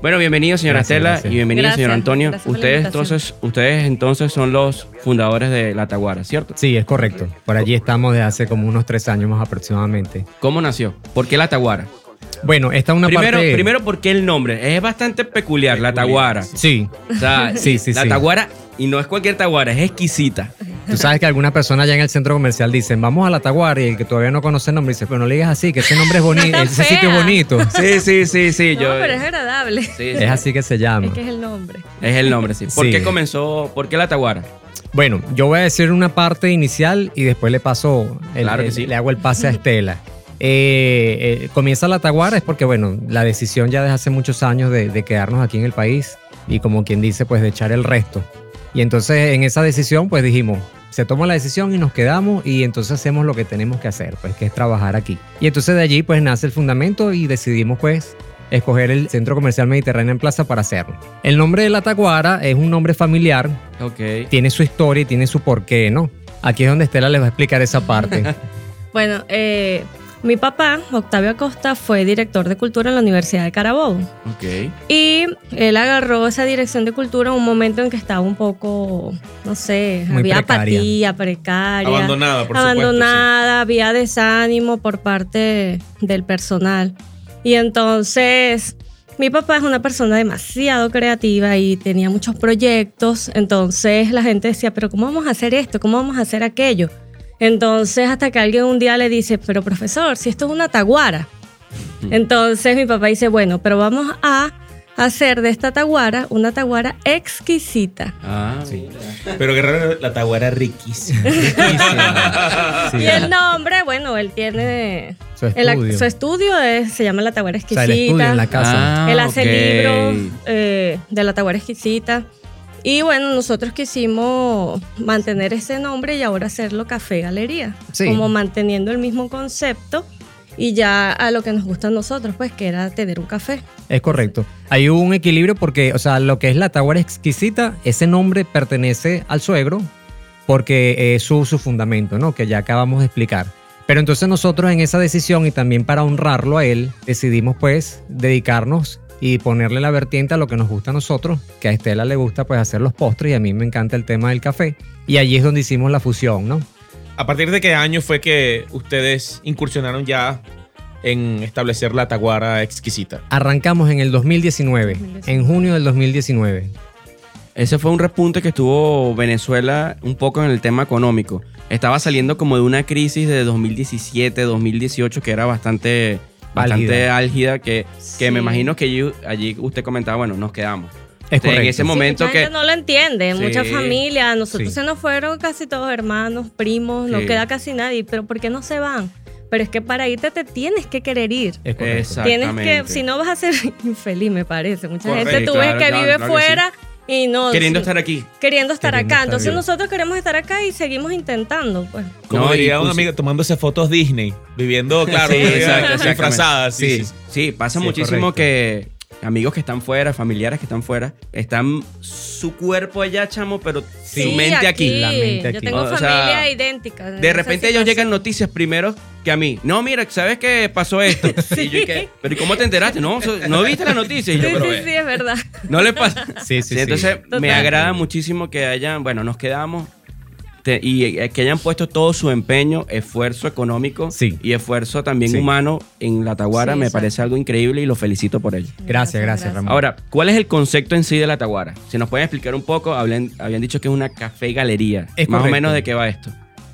Bueno, bienvenido, señora Gracias, Estela, gracias. y bienvenido, Gracias, señor Antonio. Ustedes entonces, ustedes entonces son los fundadores de La Taguara, ¿cierto? Sí, es correcto. Por allí estamos desde hace como unos tres años más aproximadamente. ¿Cómo nació? ¿Por qué La Taguara? Bueno, esta es una primero, parte... primero, ¿por qué el nombre? Es bastante peculiar, La Taguara. Sí, O sea, [LAUGHS] Sí, sí, La sí. Taguara, y no es cualquier Taguara, es exquisita. tú sabes que algunas personas ya en el centro comercial dicen, vamos a la Taguara y el que todavía no conoce el nombre dice, pero no le digas así, que ese nombre es bonito, [LAUGHS] ese sitio es bonito. [LAUGHS] Sí, sí, sí, sí. No, yo, pero es agradable. sí, sí. Es así que se llama. Es que es el nombre. Es el nombre, sí. ¿Por Sí. qué comenzó? ¿Por qué La Taguara? Bueno, yo voy a decir una parte inicial y después le paso, el- Claro que el- sí. le hago el pase a Estela. Eh, eh, comienza la Taguara es porque, bueno, la decisión ya desde hace muchos años de, de quedarnos aquí en el país y como quien dice, pues de echar el resto. Y entonces en esa decisión, pues dijimos, se toma la decisión y nos quedamos y entonces hacemos lo que tenemos que hacer, pues que es trabajar aquí. Y entonces de allí, pues nace el fundamento y decidimos, pues, escoger el Centro Comercial Mediterráneo en Plaza para hacerlo. El nombre de la Taguara es un nombre familiar Ok. tiene su historia y tiene su porqué, ¿no? Aquí es donde Estela les va a explicar esa parte. [LAUGHS] Bueno, eh, mi papá, Octavio Acosta, fue director de cultura en la Universidad de Carabobo. Ok. Y él agarró esa dirección de cultura en un momento en que estaba un poco, no sé, Muy había precaria. apatía, precaria. Abandonada, por abandonada, había desánimo por parte del personal. Y entonces, mi papá es una persona demasiado creativa y tenía muchos proyectos. Entonces la gente decía, pero ¿cómo vamos a hacer esto? ¿Cómo vamos a hacer aquello? Entonces hasta que alguien un día le dice, pero profesor, si esto es una taguara. [LAUGHS] Entonces mi papá dice, bueno, pero vamos a hacer de esta taguara una taguara exquisita. Ah, sí. Pero Guerrero, la taguara es riquísima. [LAUGHS] Sí, Y el nombre, bueno, él tiene... su el- estudio. su estudio es- se llama La Taguara o sea, Exquisita. el estudio en la casa. Ah, Él hace ok. libros eh, de La Taguara Exquisita. Y bueno, nosotros quisimos mantener ese nombre y ahora hacerlo Café Galería. Sí. Como manteniendo el mismo concepto y ya a lo que nos gusta a nosotros, pues que era tener un café. Es correcto. Hay un equilibrio porque, o sea, lo que es la Taguara exquisita, ese nombre pertenece al suegro porque es su, su fundamento, ¿no? Que ya acabamos de explicar. Pero entonces nosotros en esa decisión y también para honrarlo a él, decidimos pues dedicarnos y ponerle la vertiente a lo que nos gusta a nosotros, que a Estela le gusta pues hacer los postres y a mí me encanta el tema del café. Y allí es donde hicimos la fusión, ¿no? ¿A partir de qué año fue que ustedes incursionaron ya en establecer la taguara exquisita? Arrancamos en el 2019, 2019. en junio del 2019. Ese fue un repunte que estuvo Venezuela un poco en el tema económico. Estaba saliendo como de una crisis de 2017, 2018 que era bastante, bastante álgida, que, que me imagino que allí, allí usted comentaba, bueno, nos quedamos. Es En ese momento mucha que... gente no lo entiende, Sí. muchas familias, nosotros Sí. se nos fueron casi todos hermanos, primos, no queda casi nadie, pero ¿por qué no se van? Pero es que para irte te tienes que querer ir. Es correcto. Exacto. Tienes que, si no vas a ser [LAUGHS] infeliz, me parece. Mucha Correcto, gente tú claro, ves que claro, vive claro que fuera y no. Queriendo sí, estar aquí. queriendo estar Queriendo acá. estar Entonces bien. nosotros queremos estar acá y seguimos intentando, pues. Como No, diría pusi- amiga tomándose fotos Disney, viviendo, [LAUGHS] claro, Sí, exacto, exactamente. disfrazada. Sí, Sí, sí. sí, pasa Sí, muchísimo correcto. que amigos que están fuera, familiares que están fuera, están su cuerpo allá, chamo, pero su Sí, mente aquí. La mente Yo aquí. tengo O sea, familia idéntica. De repente ellos llegan noticias primero que a mí. No, mira, ¿sabes qué pasó esto? [LAUGHS] Y yo, ¿y qué? ¿Pero ¿y cómo te enteraste? No, no viste la noticia. Y yo, Sí, pero sí, sí, es verdad. no le pasa. Sí, sí, Sí, sí. entonces me agrada muchísimo que hayan, bueno, nos quedamos te- y eh, que hayan puesto todo su empeño, esfuerzo económico Sí. y esfuerzo también Sí. humano en la Taguara. Sí, me parece algo increíble y lo felicito por ello. Gracias, gracias, Ramón. Ahora, ¿cuál es el concepto en sí de la Taguara? Si nos pueden explicar un poco, hablen- habían dicho que es una café galería. Es Más o menos de qué va esto.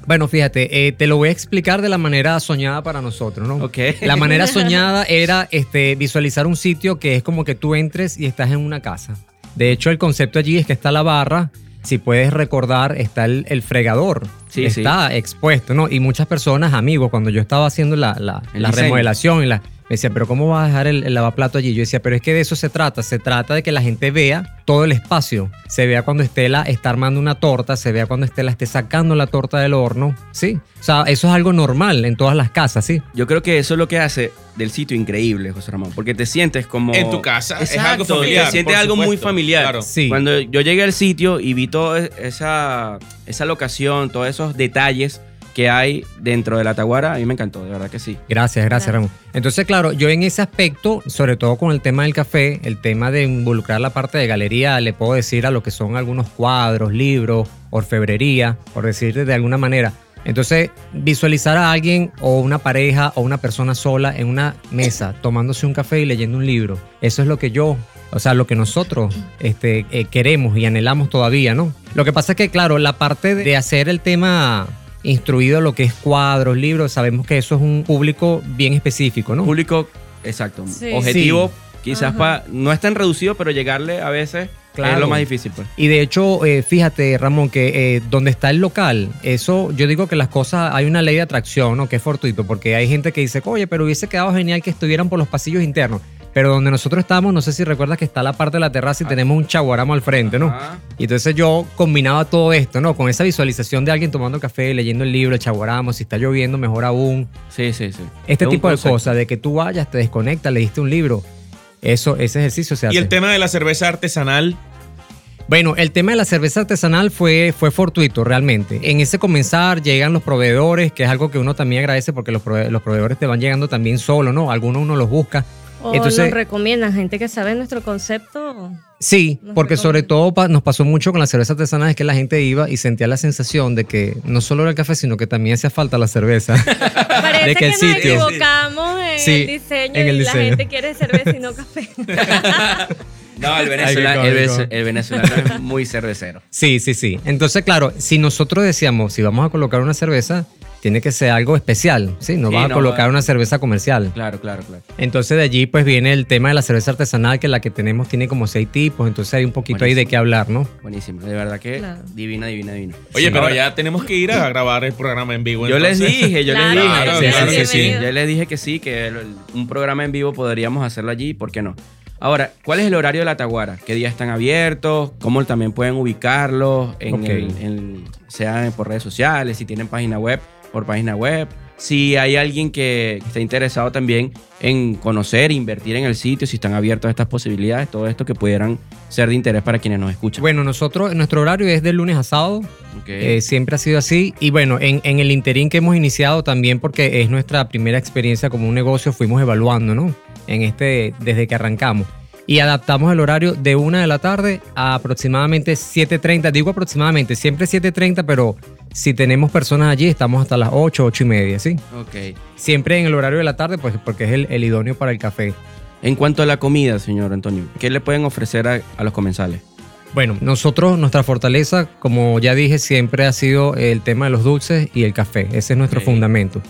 Bueno, fíjate, eh, te lo voy a explicar de la manera soñada para nosotros, ¿no? Ok. La manera [LAUGHS] soñada era este, visualizar un sitio que es como que tú entres y estás en una casa. De hecho, el concepto allí es que está la barra. Si puedes recordar, está el, el fregador. Sí, está expuesto, ¿no? Y muchas personas, amigos, cuando yo estaba haciendo la, la- la remodelación, y la, me decían, pero ¿cómo vas a dejar el, el lavaplato allí? Yo decía, pero es que de eso se trata. Se trata de que la gente vea todo el espacio. Se vea cuando Estela está armando una torta, se vea cuando Estela esté sacando la torta del horno. Sí. O sea, eso es algo normal en todas las casas, ¿sí? Yo creo que eso es lo que hace del sitio increíble, José Ramón, porque te sientes como... En tu casa, es Exacto, algo familiar, Te sientes algo muy familiar. claro. Sí. Cuando yo llegué al sitio y vi toda esa, esa locación, todos esos detalles que hay dentro de la Taguara, a mí me encantó, de verdad que sí. Gracias, gracias, Ramón. Entonces, claro, yo en ese aspecto, sobre todo con el tema del café, el tema de involucrar la parte de galería, le puedo decir a lo que son algunos cuadros, libros, orfebrería, por decirte de alguna manera. Entonces, visualizar a alguien o una pareja o una persona sola en una mesa tomándose un café y leyendo un libro, eso es lo que yo, o sea, lo que nosotros este, eh, queremos y anhelamos todavía, ¿no? Lo que pasa es que, claro, la parte de hacer el tema instruido, lo que es cuadros, libros, sabemos que eso es un público bien específico, ¿no? Público, exacto. Sí. Objetivo, quizás para. No es tan reducido, pero llegarle a veces es Claro. lo más difícil, pues. Y de hecho, eh, fíjate, Ramón, que eh, donde está el local, eso yo digo que las cosas, hay una ley de atracción, ¿no? Que es fortuito, porque hay gente que dice, oye, pero hubiese quedado genial que estuvieran por los pasillos internos. Pero donde nosotros estamos, no sé si recuerdas que está la parte de la terraza y tenemos un chaguaramo al frente, ¿no? Ajá. Y entonces yo combinaba todo esto, ¿no? Con esa visualización de alguien tomando café, leyendo el libro, el chaguaramo, si está lloviendo, mejor aún. Sí, sí, sí. Este Es tipo de cosas, de que tú vayas, te desconectas, leíste un libro. Eso, ese ejercicio se hace. Y el tema de la cerveza artesanal, Bueno, el tema de la cerveza artesanal fue, fue fortuito realmente. En ese comenzar llegan los proveedores, que es algo que uno también agradece porque los, prove- los proveedores te van llegando también solo, ¿no? Algunos uno los busca. O Entonces- nos recomiendan gente que sabe nuestro concepto. Sí, porque sobre todo pa- nos pasó mucho con la cerveza artesanal, es que la gente iba y sentía la sensación de que no solo era el café, sino que también hacía falta la cerveza. [LAUGHS] Parece De que que, el nos sitio. equivocamos en Sí, el diseño en el y diseño. la gente quiere cerveza y no café. [LAUGHS] No, venezolano, el venezolano es muy cervecero. Sí, sí, sí. Entonces, claro, si nosotros decíamos, si vamos a colocar una cerveza, tiene que ser algo especial, ¿sí? No Sí, vas a colocar una cerveza comercial. Claro, claro, claro. Entonces de allí pues viene el tema de la cerveza artesanal, que la que tenemos tiene como seis tipos, entonces hay un poquito ahí de qué hablar, ¿no? Buenísimo. De verdad que Claro. divina, divina, divina. oye, Sí. pero Ahora, ya tenemos que ir a grabar el programa en vivo. Yo les dije, yo Claro, les dije. claro, sí, claro sí, que sí. sí. Yo les dije que sí, que el- un programa en vivo podríamos hacerlo allí, ¿por qué no? Ahora, ¿cuál es el horario de la Taguara? ¿Qué días están abiertos? ¿Cómo también pueden ubicarlos? En Ok. el- en- sea por redes sociales, si tienen página web, por página web. Si hay alguien que esté interesado también en conocer, invertir en el sitio, si están abiertos a estas posibilidades, todo esto que pudieran ser de interés para quienes nos escuchan. Bueno, nosotros, nuestro horario es de lunes a sábado, eh, siempre ha sido así. Y bueno, en, en el interín que hemos iniciado también, porque es nuestra primera experiencia como un negocio, fuimos evaluando, ¿no? En este, desde que arrancamos. Y adaptamos el horario de una de la tarde a aproximadamente 7.30. Digo aproximadamente, siempre 7.30, pero si tenemos personas allí, estamos hasta las 8, 8 y media, ¿sí? ok. Siempre en el horario de la tarde, pues porque es el, el idóneo para el café. En cuanto a la comida, señor Antonio, ¿qué le pueden ofrecer a, a los comensales? Bueno, nosotros, nuestra fortaleza, como ya dije, siempre ha sido el tema de los dulces y el café. Ese es nuestro fundamento.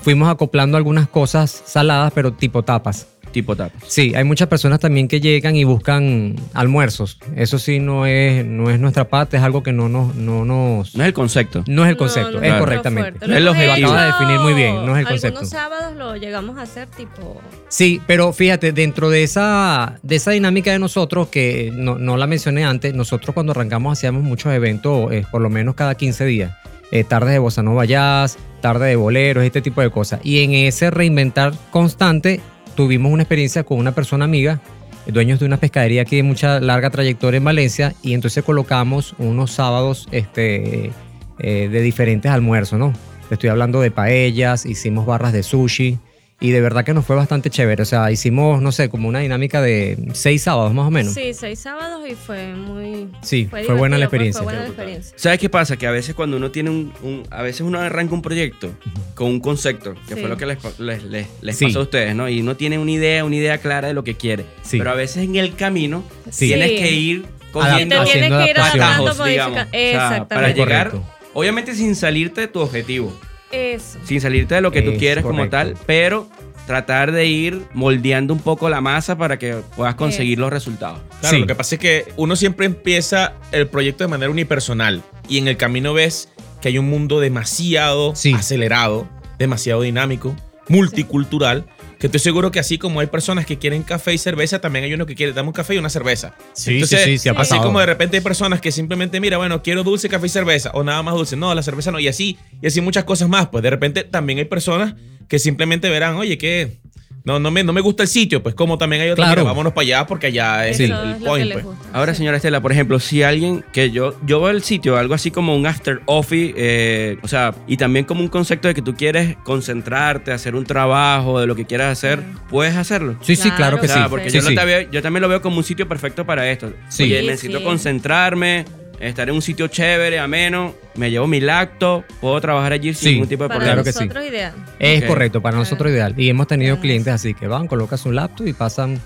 Fuimos acoplando algunas cosas saladas, pero tipo tapas. Tipo tapas. Sí, hay muchas personas también que llegan y buscan almuerzos. Eso sí no es, no es nuestra parte, es algo que no nos, no nos, No es el concepto. no es el concepto, no, es no, correctamente. fuerte. Lo Es. Acaba de definir muy bien, no es el concepto. Algunos sábados lo llegamos a hacer tipo... Sí, pero fíjate, dentro de esa, de esa dinámica de nosotros, que no, no la mencioné antes, nosotros cuando arrancamos hacíamos muchos eventos, eh, por lo menos cada 15 días. Eh, tardes de bossa nova jazz, tarde de boleros, este tipo de cosas. Y en ese reinventar constante, tuvimos una experiencia con una persona amiga, dueños de una pescadería aquí de mucha larga trayectoria en Valencia, y entonces colocamos unos sábados este, eh, de diferentes almuerzos, ¿no? Estoy hablando de paellas, hicimos barras de sushi, y de verdad que nos fue bastante chévere. O sea, hicimos, no sé, como una dinámica de seis sábados más o menos. Sí, seis sábados y fue muy... Sí, fue buena la divertido, experiencia. Fue, buena la experiencia. ¿Sabes qué pasa? Que a veces cuando uno tiene un, un- a veces uno arranca un proyecto con un concepto, que Sí. fue lo que les, les, les- les Sí. pasó a ustedes, ¿no? Y uno tiene una idea, una idea clara de lo que quiere. Sí. Pero a veces en el camino Sí. tienes Sí. que ir cogiendo te tienes haciendo que ir adaptaciones. adaptando, atajos, digamos. O sea, para Exactamente. llegar, Correcto. obviamente sin salirte de tu objetivo, Eso. sin salirte de lo que tú Es quieres como tal, pero tratar de ir moldeando un poco la masa para que puedas conseguir los resultados. Claro, Sí. lo que pasa es que uno siempre empieza el proyecto de manera unipersonal y en el camino ves que hay un mundo demasiado Sí. acelerado, demasiado dinámico, multicultural, que estoy seguro que así como hay personas que quieren café y cerveza, también hay uno que quiere dame un café y una cerveza. Sí, Entonces, sí, sí, sí ha Así como de repente hay personas que simplemente, mira, bueno, quiero dulce, café y cerveza, o nada más dulce, no, la cerveza no, y así, y así muchas cosas más. Pues de repente también hay personas que simplemente verán, oye, que no, no, me, no me gusta el sitio, pues como también hay otros, Claro. mira, vámonos para allá porque allá es el, point. pues. Ahora, señora Estela, por ejemplo, si alguien que yo, yo veo el sitio, algo así como un after office, eh, o sea, y también como un concepto de que tú quieres concentrarte, hacer un trabajo, de lo que quieras hacer, puedes hacerlo. Sí, sí, claro que O sí. porque Sí, yo, no sí. te veo- yo también lo veo como un sitio perfecto para esto. Sí. Oye, Sí, necesito sí. concentrarme, estar en un sitio chévere, ameno, me llevo mi lacto, puedo trabajar allí sin Sí. ningún tipo de Para problema. Claro que sí. nosotros ideal. Es correcto, para nosotros ideal. Y hemos tenido clientes así que van, colocan su laptop y pasan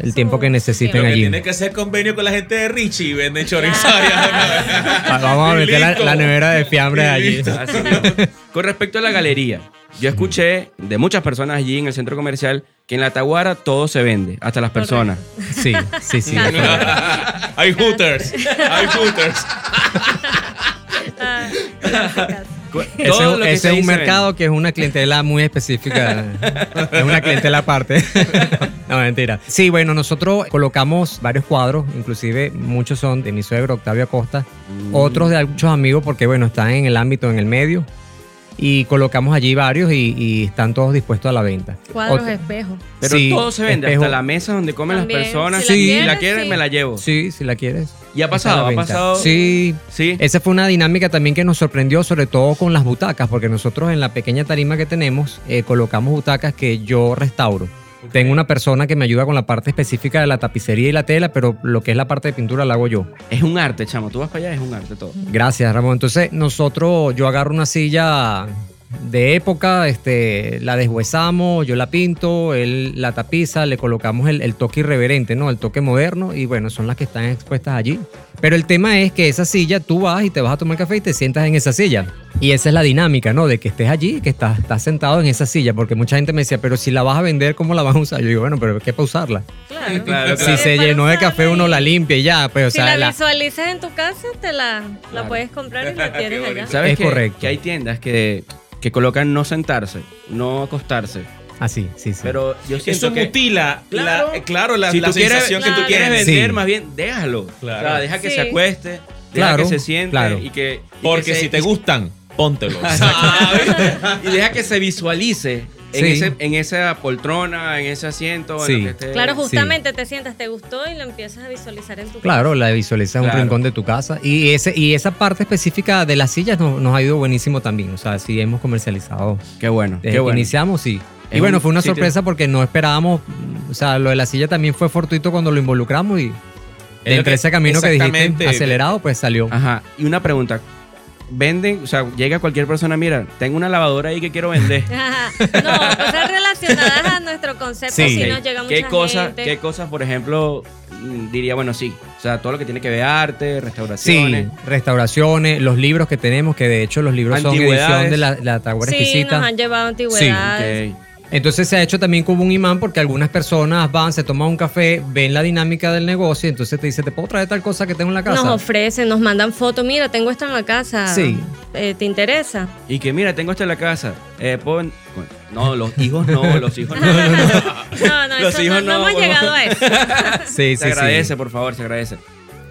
el Su tiempo que necesiten. Lo que allí. tiene que hacer convenio con la gente de Richie y venden chorizo. Ah, Vamos a meter la, la nevera de fiambre allí. Con respecto a la galería, yo escuché de muchas personas allí en el centro comercial que en la Taguara todo se vende, hasta las personas. Sí, sí, sí. [LAUGHS] hay hooters. Hay hooters. Ah. Ese, Todo lo que ese es un mercado que es una clientela muy específica. [LAUGHS] es una clientela aparte. [LAUGHS] no, mentira. Sí, bueno, nosotros colocamos varios cuadros, inclusive muchos son de mi suegro Octavio Acosta, Mm. otros de muchos amigos porque, bueno, están en el ámbito, en el medio. Y colocamos allí varios y, y están todos dispuestos a la venta. Cuadros, espejos. Pero Sí, todo se vende, espejo. hasta la mesa donde comen También, las personas. si la Si quieres, la quieren, sí. me la llevo. Sí, si la quieres. ¿Y ha pasado? la ¿Ha pasado? Sí. Sí. Esa fue una dinámica también que nos sorprendió, sobre todo con las butacas, porque nosotros en la pequeña tarima que tenemos eh, colocamos butacas que yo restauro. Tengo una persona que me ayuda con la parte específica de la tapicería y la tela, pero lo que es la parte de pintura la hago yo. Es un arte, chamo. Tú vas para allá, es un arte todo. Gracias, Ramón. Entonces, nosotros, yo agarro una silla de época, este, la deshuesamos, yo la pinto, él la tapiza, le colocamos el, el toque irreverente, ¿no? El toque moderno, y bueno, son las que están expuestas allí. Pero el tema es que esa silla, tú vas y te vas a tomar café y te sientas en esa silla. Y esa es la dinámica, ¿no? De que estés allí, que estás, estás sentado en esa silla, porque mucha gente me decía, pero si la vas a vender, ¿cómo la vas a usar? Yo digo, bueno, pero ¿qué para usarla? Claro. Claro, Si se llenó de café, uno la limpia y ya, pues, o Si sea, la, la- visualizas en tu casa, te la, la puedes comprar y la [LAUGHS] tienes allá. ¿Sabes Es que, correcto. que hay tiendas que, que colocan no sentarse, no acostarse? así, sí, sí. Pero yo siento Eso que... mutila Claro. la, eh, claro, la, si la tú quieres, sensación si que tú quieres vender, Sí. más bien déjalo. Claro. O sea, deja que Sí. se acueste, deja Claro, que se siente claro. y que... y Porque que se- si te gustan, póntelos. [LAUGHS] y deja que se visualice en, Sí. ese, en esa poltrona, en ese asiento. en Sí. lo que esté- Claro, justamente te sientas, te gustó y lo empiezas a visualizar en tu Claro, la visualizas en un Claro. rincón de tu casa. Y, ese, y esa parte específica de las sillas nos, nos ha ido buenísimo también. O sea, sí hemos comercializado. Qué bueno, Desde qué bueno. que iniciamos, sí. Es Y bueno, fue una sitio- sorpresa porque no esperábamos. mm, O sea, lo de la silla también fue fortuito cuando lo involucramos y de entre que- ese camino que dijiste acelerado, pues salió. Ajá. Y una pregunta. Venden, o sea, llega cualquier persona, mira, tengo una lavadora ahí que quiero vender. [LAUGHS] Ajá. No, cosas relacionadas a nuestro concepto, Sí. si Ok. nos llega mucha ¿Qué cosas, gente. ¿Qué cosas, por ejemplo, mm, diría, bueno, sí? O sea, todo lo que tiene que ver arte, Sí, restauraciones. restauraciones, los libros que tenemos, que de hecho los libros son edición de la, la Tagüera Sí, Exquisita. nos han llevado antigüedades. Ok. Entonces se ha hecho también como un imán porque algunas personas van, se toman un café, ven la dinámica del negocio y entonces te dice, ¿te puedo traer tal cosa que tengo en la casa? Nos ofrecen, nos mandan fotos, mira, tengo esto en la casa. Sí. Eh, ¿Te interesa? Y que, mira, tengo esto en la casa. Eh, pon- No, los hijos no, los hijos no. [LAUGHS] No, no, Los eso hijos no, no no, hemos llegado a eso. [LAUGHS] Sí, se agradece, por favor, se agradece.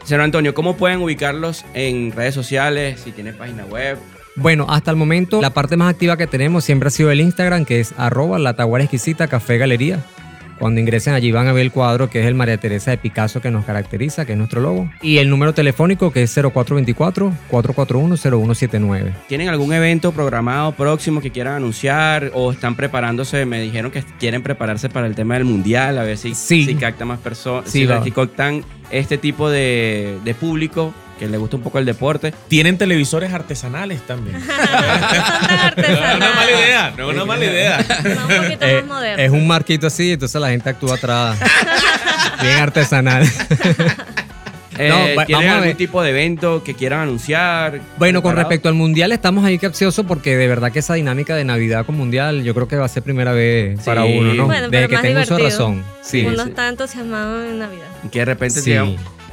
Señor Antonio, ¿cómo pueden ubicarlos en redes sociales? Si tienen página web. Bueno, hasta el momento la parte más activa que tenemos siempre ha sido el Instagram, que es arroba la Taguara Exquisita Café Galería. Cuando ingresen allí van a ver el cuadro que es el María Teresa de Picasso que nos caracteriza, que es nuestro logo. Y el número telefónico que es 0424-441-0179. ¿Tienen algún evento programado próximo que quieran anunciar o están preparándose? Me dijeron que quieren prepararse para el tema del mundial, a ver si, Sí. si captan más personas, Sí, si, captan este tipo de, de público que le gusta un poco el deporte. Tienen televisores artesanales también. [LAUGHS] No No es una mala idea, no es una mala idea. No, un poquito Eh, más moderno. es un marquito así, entonces la gente actúa atrás. [LAUGHS] Bien artesanal. Eh, No, va- ¿Tienen vamos a algún ver. tipo de evento que quieran anunciar? Bueno, con respecto al mundial, estamos ahí capciosos porque de verdad que esa dinámica de Navidad con mundial, yo creo que va a ser primera vez Sí. para uno, ¿no? Bueno, Desde pero que más tengo divertido. razón. Sí. Uno sí. está entusiasmado en Navidad. Que de repente Sí.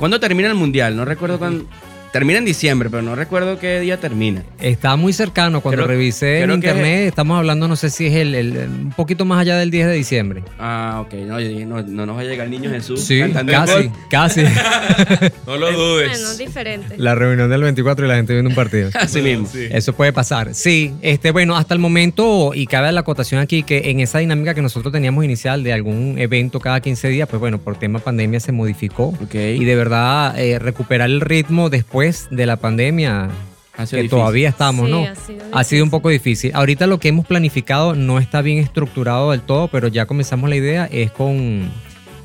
¿Cuándo termina el mundial? No recuerdo cuándo. Termina en diciembre, pero no recuerdo qué día termina. Está muy cercano. Cuando Creo- revisé en internet, estamos hablando, no sé si es el, el- un poquito más allá del 10 de diciembre. Ah, ok. No, yo dije, no, no nos va a llegar el niño Jesús. Sí, casi, casi. [LAUGHS] No lo Bueno, dudes. diferente. La reunión del 24 y la gente viendo un partido. [LAUGHS] Así mismo. Eso puede pasar. Sí, este, bueno, hasta el momento, y cabe la acotación aquí, que en esa dinámica que nosotros teníamos inicial de algún evento cada 15 días, pues bueno, por tema pandemia se modificó. Ok. Y de verdad, eh, recuperar el ritmo después de la pandemia, Ha sido que difícil. todavía estamos, Sí, ¿no? ha sido Ha sido un poco difícil. Ahorita lo que hemos planificado no está bien estructurado del todo, pero ya comenzamos la idea, es con,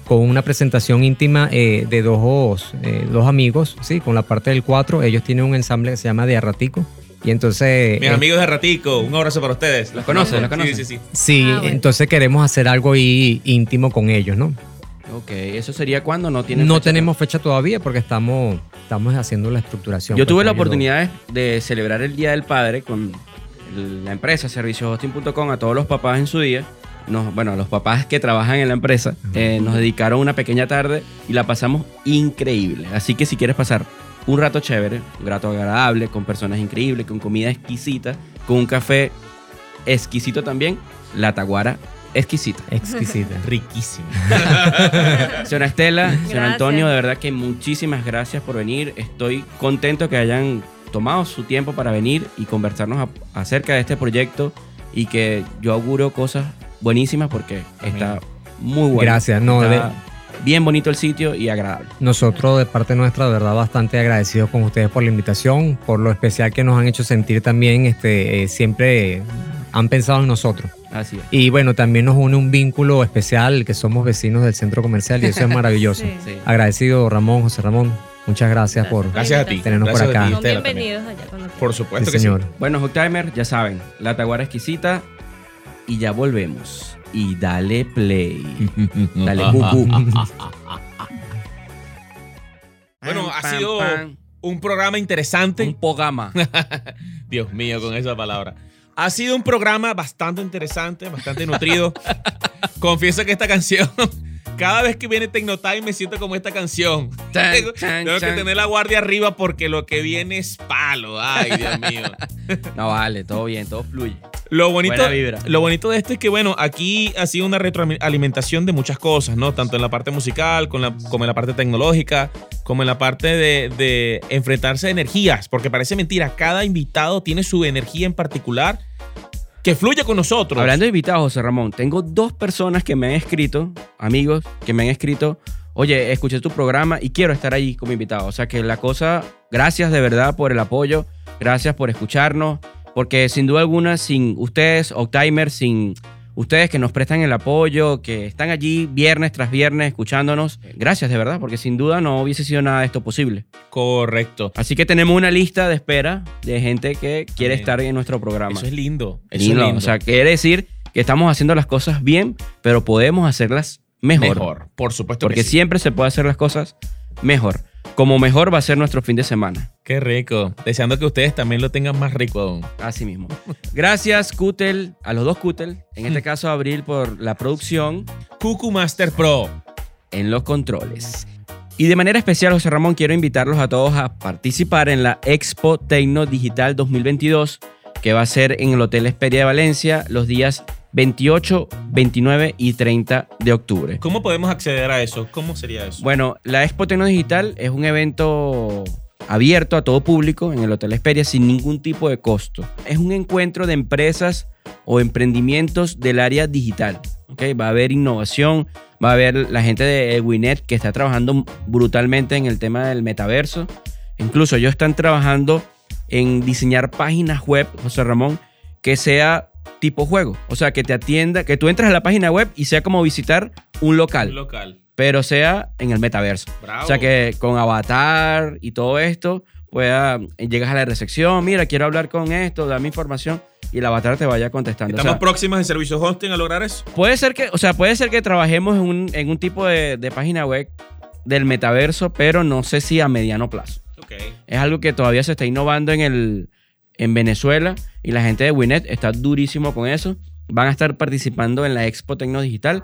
con una presentación íntima eh, de dos, eh, dos amigos, sí, con la parte del 4. Ellos tienen un ensamble que se llama De Arratico. Y entonces... Mis eh, amigos de Ratico, un abrazo para ustedes. ¿Los conoces? ¿Los Sí, conoces? Sí, sí, sí. Sí, Ah, bueno. entonces queremos hacer algo ahí íntimo con ellos, ¿no? Ok, ¿eso sería cuando no tienen No fecha tenemos fecha todavía porque estamos, estamos haciendo la estructuración. Yo pues, tuve la oportunidad de celebrar el Día del Padre con la empresa servicioshosting.com a todos los papás en su día. Nos, bueno, a los papás que trabajan en la empresa eh, nos dedicaron una pequeña tarde y la pasamos increíble. Así que si quieres pasar un rato chévere, un rato agradable, con personas increíbles, con comida exquisita, con un café exquisito también, la Taguara exquisita. Exquisita. Riquísimo. [LAUGHS] Señora Estela, señor. Antonio, de verdad que muchísimas gracias por venir. Estoy contento que hayan tomado su tiempo para venir y conversarnos a- acerca de este proyecto y que yo auguro cosas buenísimas porque está muy bueno. Gracias, no, Está de- bien bonito el sitio y agradable. Nosotros, de parte nuestra, de verdad, bastante agradecidos con ustedes por la invitación, por lo especial que nos han hecho sentir también. Este, eh, siempre han pensado en nosotros. Así es. Y bueno, también nos une un vínculo especial que somos vecinos del centro comercial y eso es [LAUGHS] maravilloso. Sí. Sí. Agradecido, Ramón, José Ramón. Muchas gracias por. Gracias a ti. Tenernos por Gracias a acá. ti, Estela, también. bienvenidos allá cuando. Por supuesto Sí, que señor. sí. Bueno, Hooktimer, ya saben, la Taguara exquisita y ya volvemos. Y dale play. [LAUGHS] Dale bubu. [LAUGHS] Bueno, ha sido un programa interesante. un programa. [LAUGHS] Dios mío, con esa palabra. Ha sido un programa bastante interesante, bastante nutrido. Confieso que esta canción, cada vez que viene Tecnotime me siento como esta canción. Chan, tengo chan, tengo que tener la guardia arriba porque lo que viene es palo. Ay, Dios mío. [LAUGHS] No vale, todo bien, todo fluye. Lo bonito, lo bonito de esto es que, bueno, aquí ha sido una retroalimentación de muchas cosas, ¿no? Tanto en la parte musical, con la- como en la parte tecnológica, como en la parte de, de enfrentarse a energías, porque parece mentira, cada invitado tiene su energía en particular que fluye con nosotros. Hablando de invitados, José Ramón, tengo dos personas que me han escrito, amigos, que me han escrito, oye, escuché tu programa y quiero estar ahí como invitado. O sea que la cosa, gracias de verdad por el apoyo, gracias por escucharnos, porque sin duda alguna, sin ustedes, Octimer, sin ustedes que nos prestan el apoyo, que están allí viernes tras viernes escuchándonos, gracias de verdad, porque sin duda no hubiese sido nada de esto posible. Correcto. Así que tenemos una lista de espera de gente que quiere Amén. estar en nuestro programa. Eso es lindo. Eso Lindo. es lindo. O sea, quiere decir que estamos haciendo las cosas bien, pero podemos hacerlas mejor. mejor. Por supuesto Porque que sí. siempre se puede hacer las cosas mejor. Como mejor va a ser nuestro fin de semana. Qué rico. Deseando que ustedes también lo tengan más rico aún. Así mismo. Gracias, Kutel, a los dos Kutel. En este [LAUGHS] caso, Abril, por la producción Cucu Master Pro. en los controles. Y de manera especial, José Ramón, quiero invitarlos a todos a participar en la Expo Tecno Digital 2022, que va a ser en el Hotel Esperia de Valencia los días 28, 29 y 30 de octubre. ¿Cómo podemos acceder a eso? ¿Cómo sería eso? Bueno, la Expo Tecno Digital es un evento abierto a todo público en el Hotel Esperia sin ningún tipo de costo. Es un encuentro de empresas o emprendimientos del área digital. ¿ok? Va a haber innovación, va a haber la gente de Winet que está trabajando brutalmente en el tema del metaverso. Incluso ellos están trabajando en diseñar páginas web, José Ramón, que sea tipo juego. O sea, que te atienda, que tú entres a la página web y sea como visitar un local Un local. pero sea en el metaverso. Bravo. O sea que con avatar y todo esto, pueda, llegas a la recepción, mira, quiero hablar con esto, dame información y el avatar te vaya contestando. O Estamos sea, próximos en servicios hosting a lograr eso. puede ser que, o sea, puede ser que trabajemos en un, en un tipo de, de página web del metaverso, pero no sé si a mediano plazo. Ok. Es algo que todavía se está innovando en, el, en Venezuela y la gente de Winet está durísimo con eso. Van a estar participando en la Expo Tecno Digital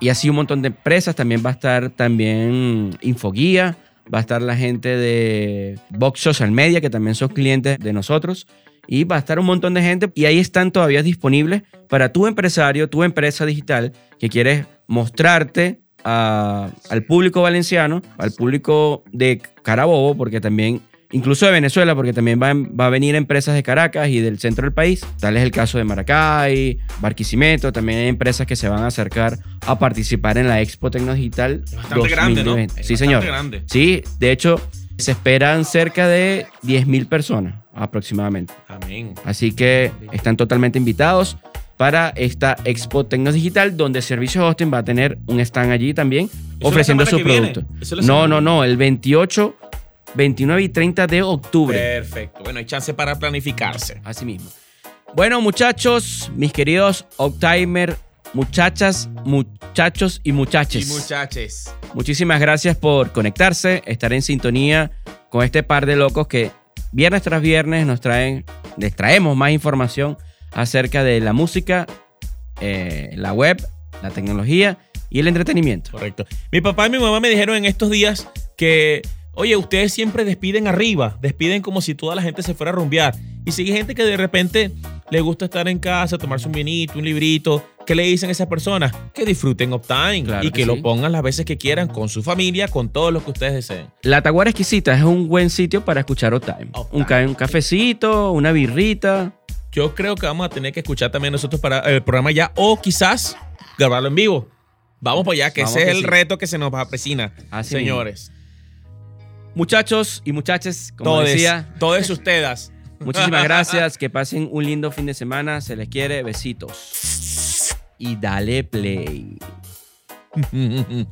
y así un montón de empresas. También va a estar también Infoguía, va a estar la gente de Vox Social Media, que también son clientes de nosotros, y va a estar un montón de gente, y ahí están todavía disponibles para tu empresario, tu empresa digital, que quieres mostrarte a- al público valenciano, al público de Carabobo, porque también, incluso de Venezuela, porque también va, va a venir empresas de Caracas y del centro del país. Tal es el caso de Maracay, Barquisimeto, también hay empresas que se van a acercar a participar en la Expo Tecnodigital. Bastante grande, ¿no? 2020. Es Sí, bastante señor. grande. Sí, de hecho, se esperan cerca de 10.000 personas aproximadamente. Amén. Así que están totalmente invitados para esta Expo Tecnos Digital, donde Servicios Hosting va a tener un stand allí también, ofreciendo sus productos. No, no, no, el 28, 29 y 30 de octubre. Perfecto. Bueno, hay chance para planificarse. Así mismo. Bueno, muchachos, mis queridos Optimer, muchachas, muchachos y Y muchaches. muchaches. Muchísimas gracias por conectarse, estar en sintonía con este par de locos que viernes tras viernes nos traen, les traemos más información acerca de la música, eh, la web, la tecnología y el entretenimiento. Correcto. Mi papá y mi mamá me dijeron en estos días que, oye, ustedes siempre despiden arriba, despiden como si toda la gente se fuera a rumbear. Y si hay gente que de repente le gusta estar en casa, tomarse un vinito, un librito, ¿qué le dicen a esas personas? Que disfruten Uptime Claro y que que, lo pongan las veces que quieran con su familia, con todo lo que ustedes deseen. La Taguara Exquisita es un buen sitio para escuchar Time. Off Un, ca- un cafecito, una birrita. Yo creo que vamos a tener que escuchar también nosotros para el programa ya o quizás grabarlo en vivo. Vamos para allá, que Vamos ese que es el sí. reto que se nos avecina, Así señores. Muchachos y muchachas, como decía, todos ustedes. muchísimas [LAUGHS] gracias. Que pasen un lindo fin de semana. Se les quiere. Besitos. Y dale play. [LAUGHS]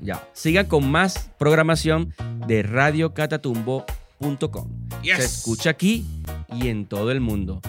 Ya. Sigan con más programación de radiocatatumbo.com. Yes. Se escucha aquí y en todo el mundo.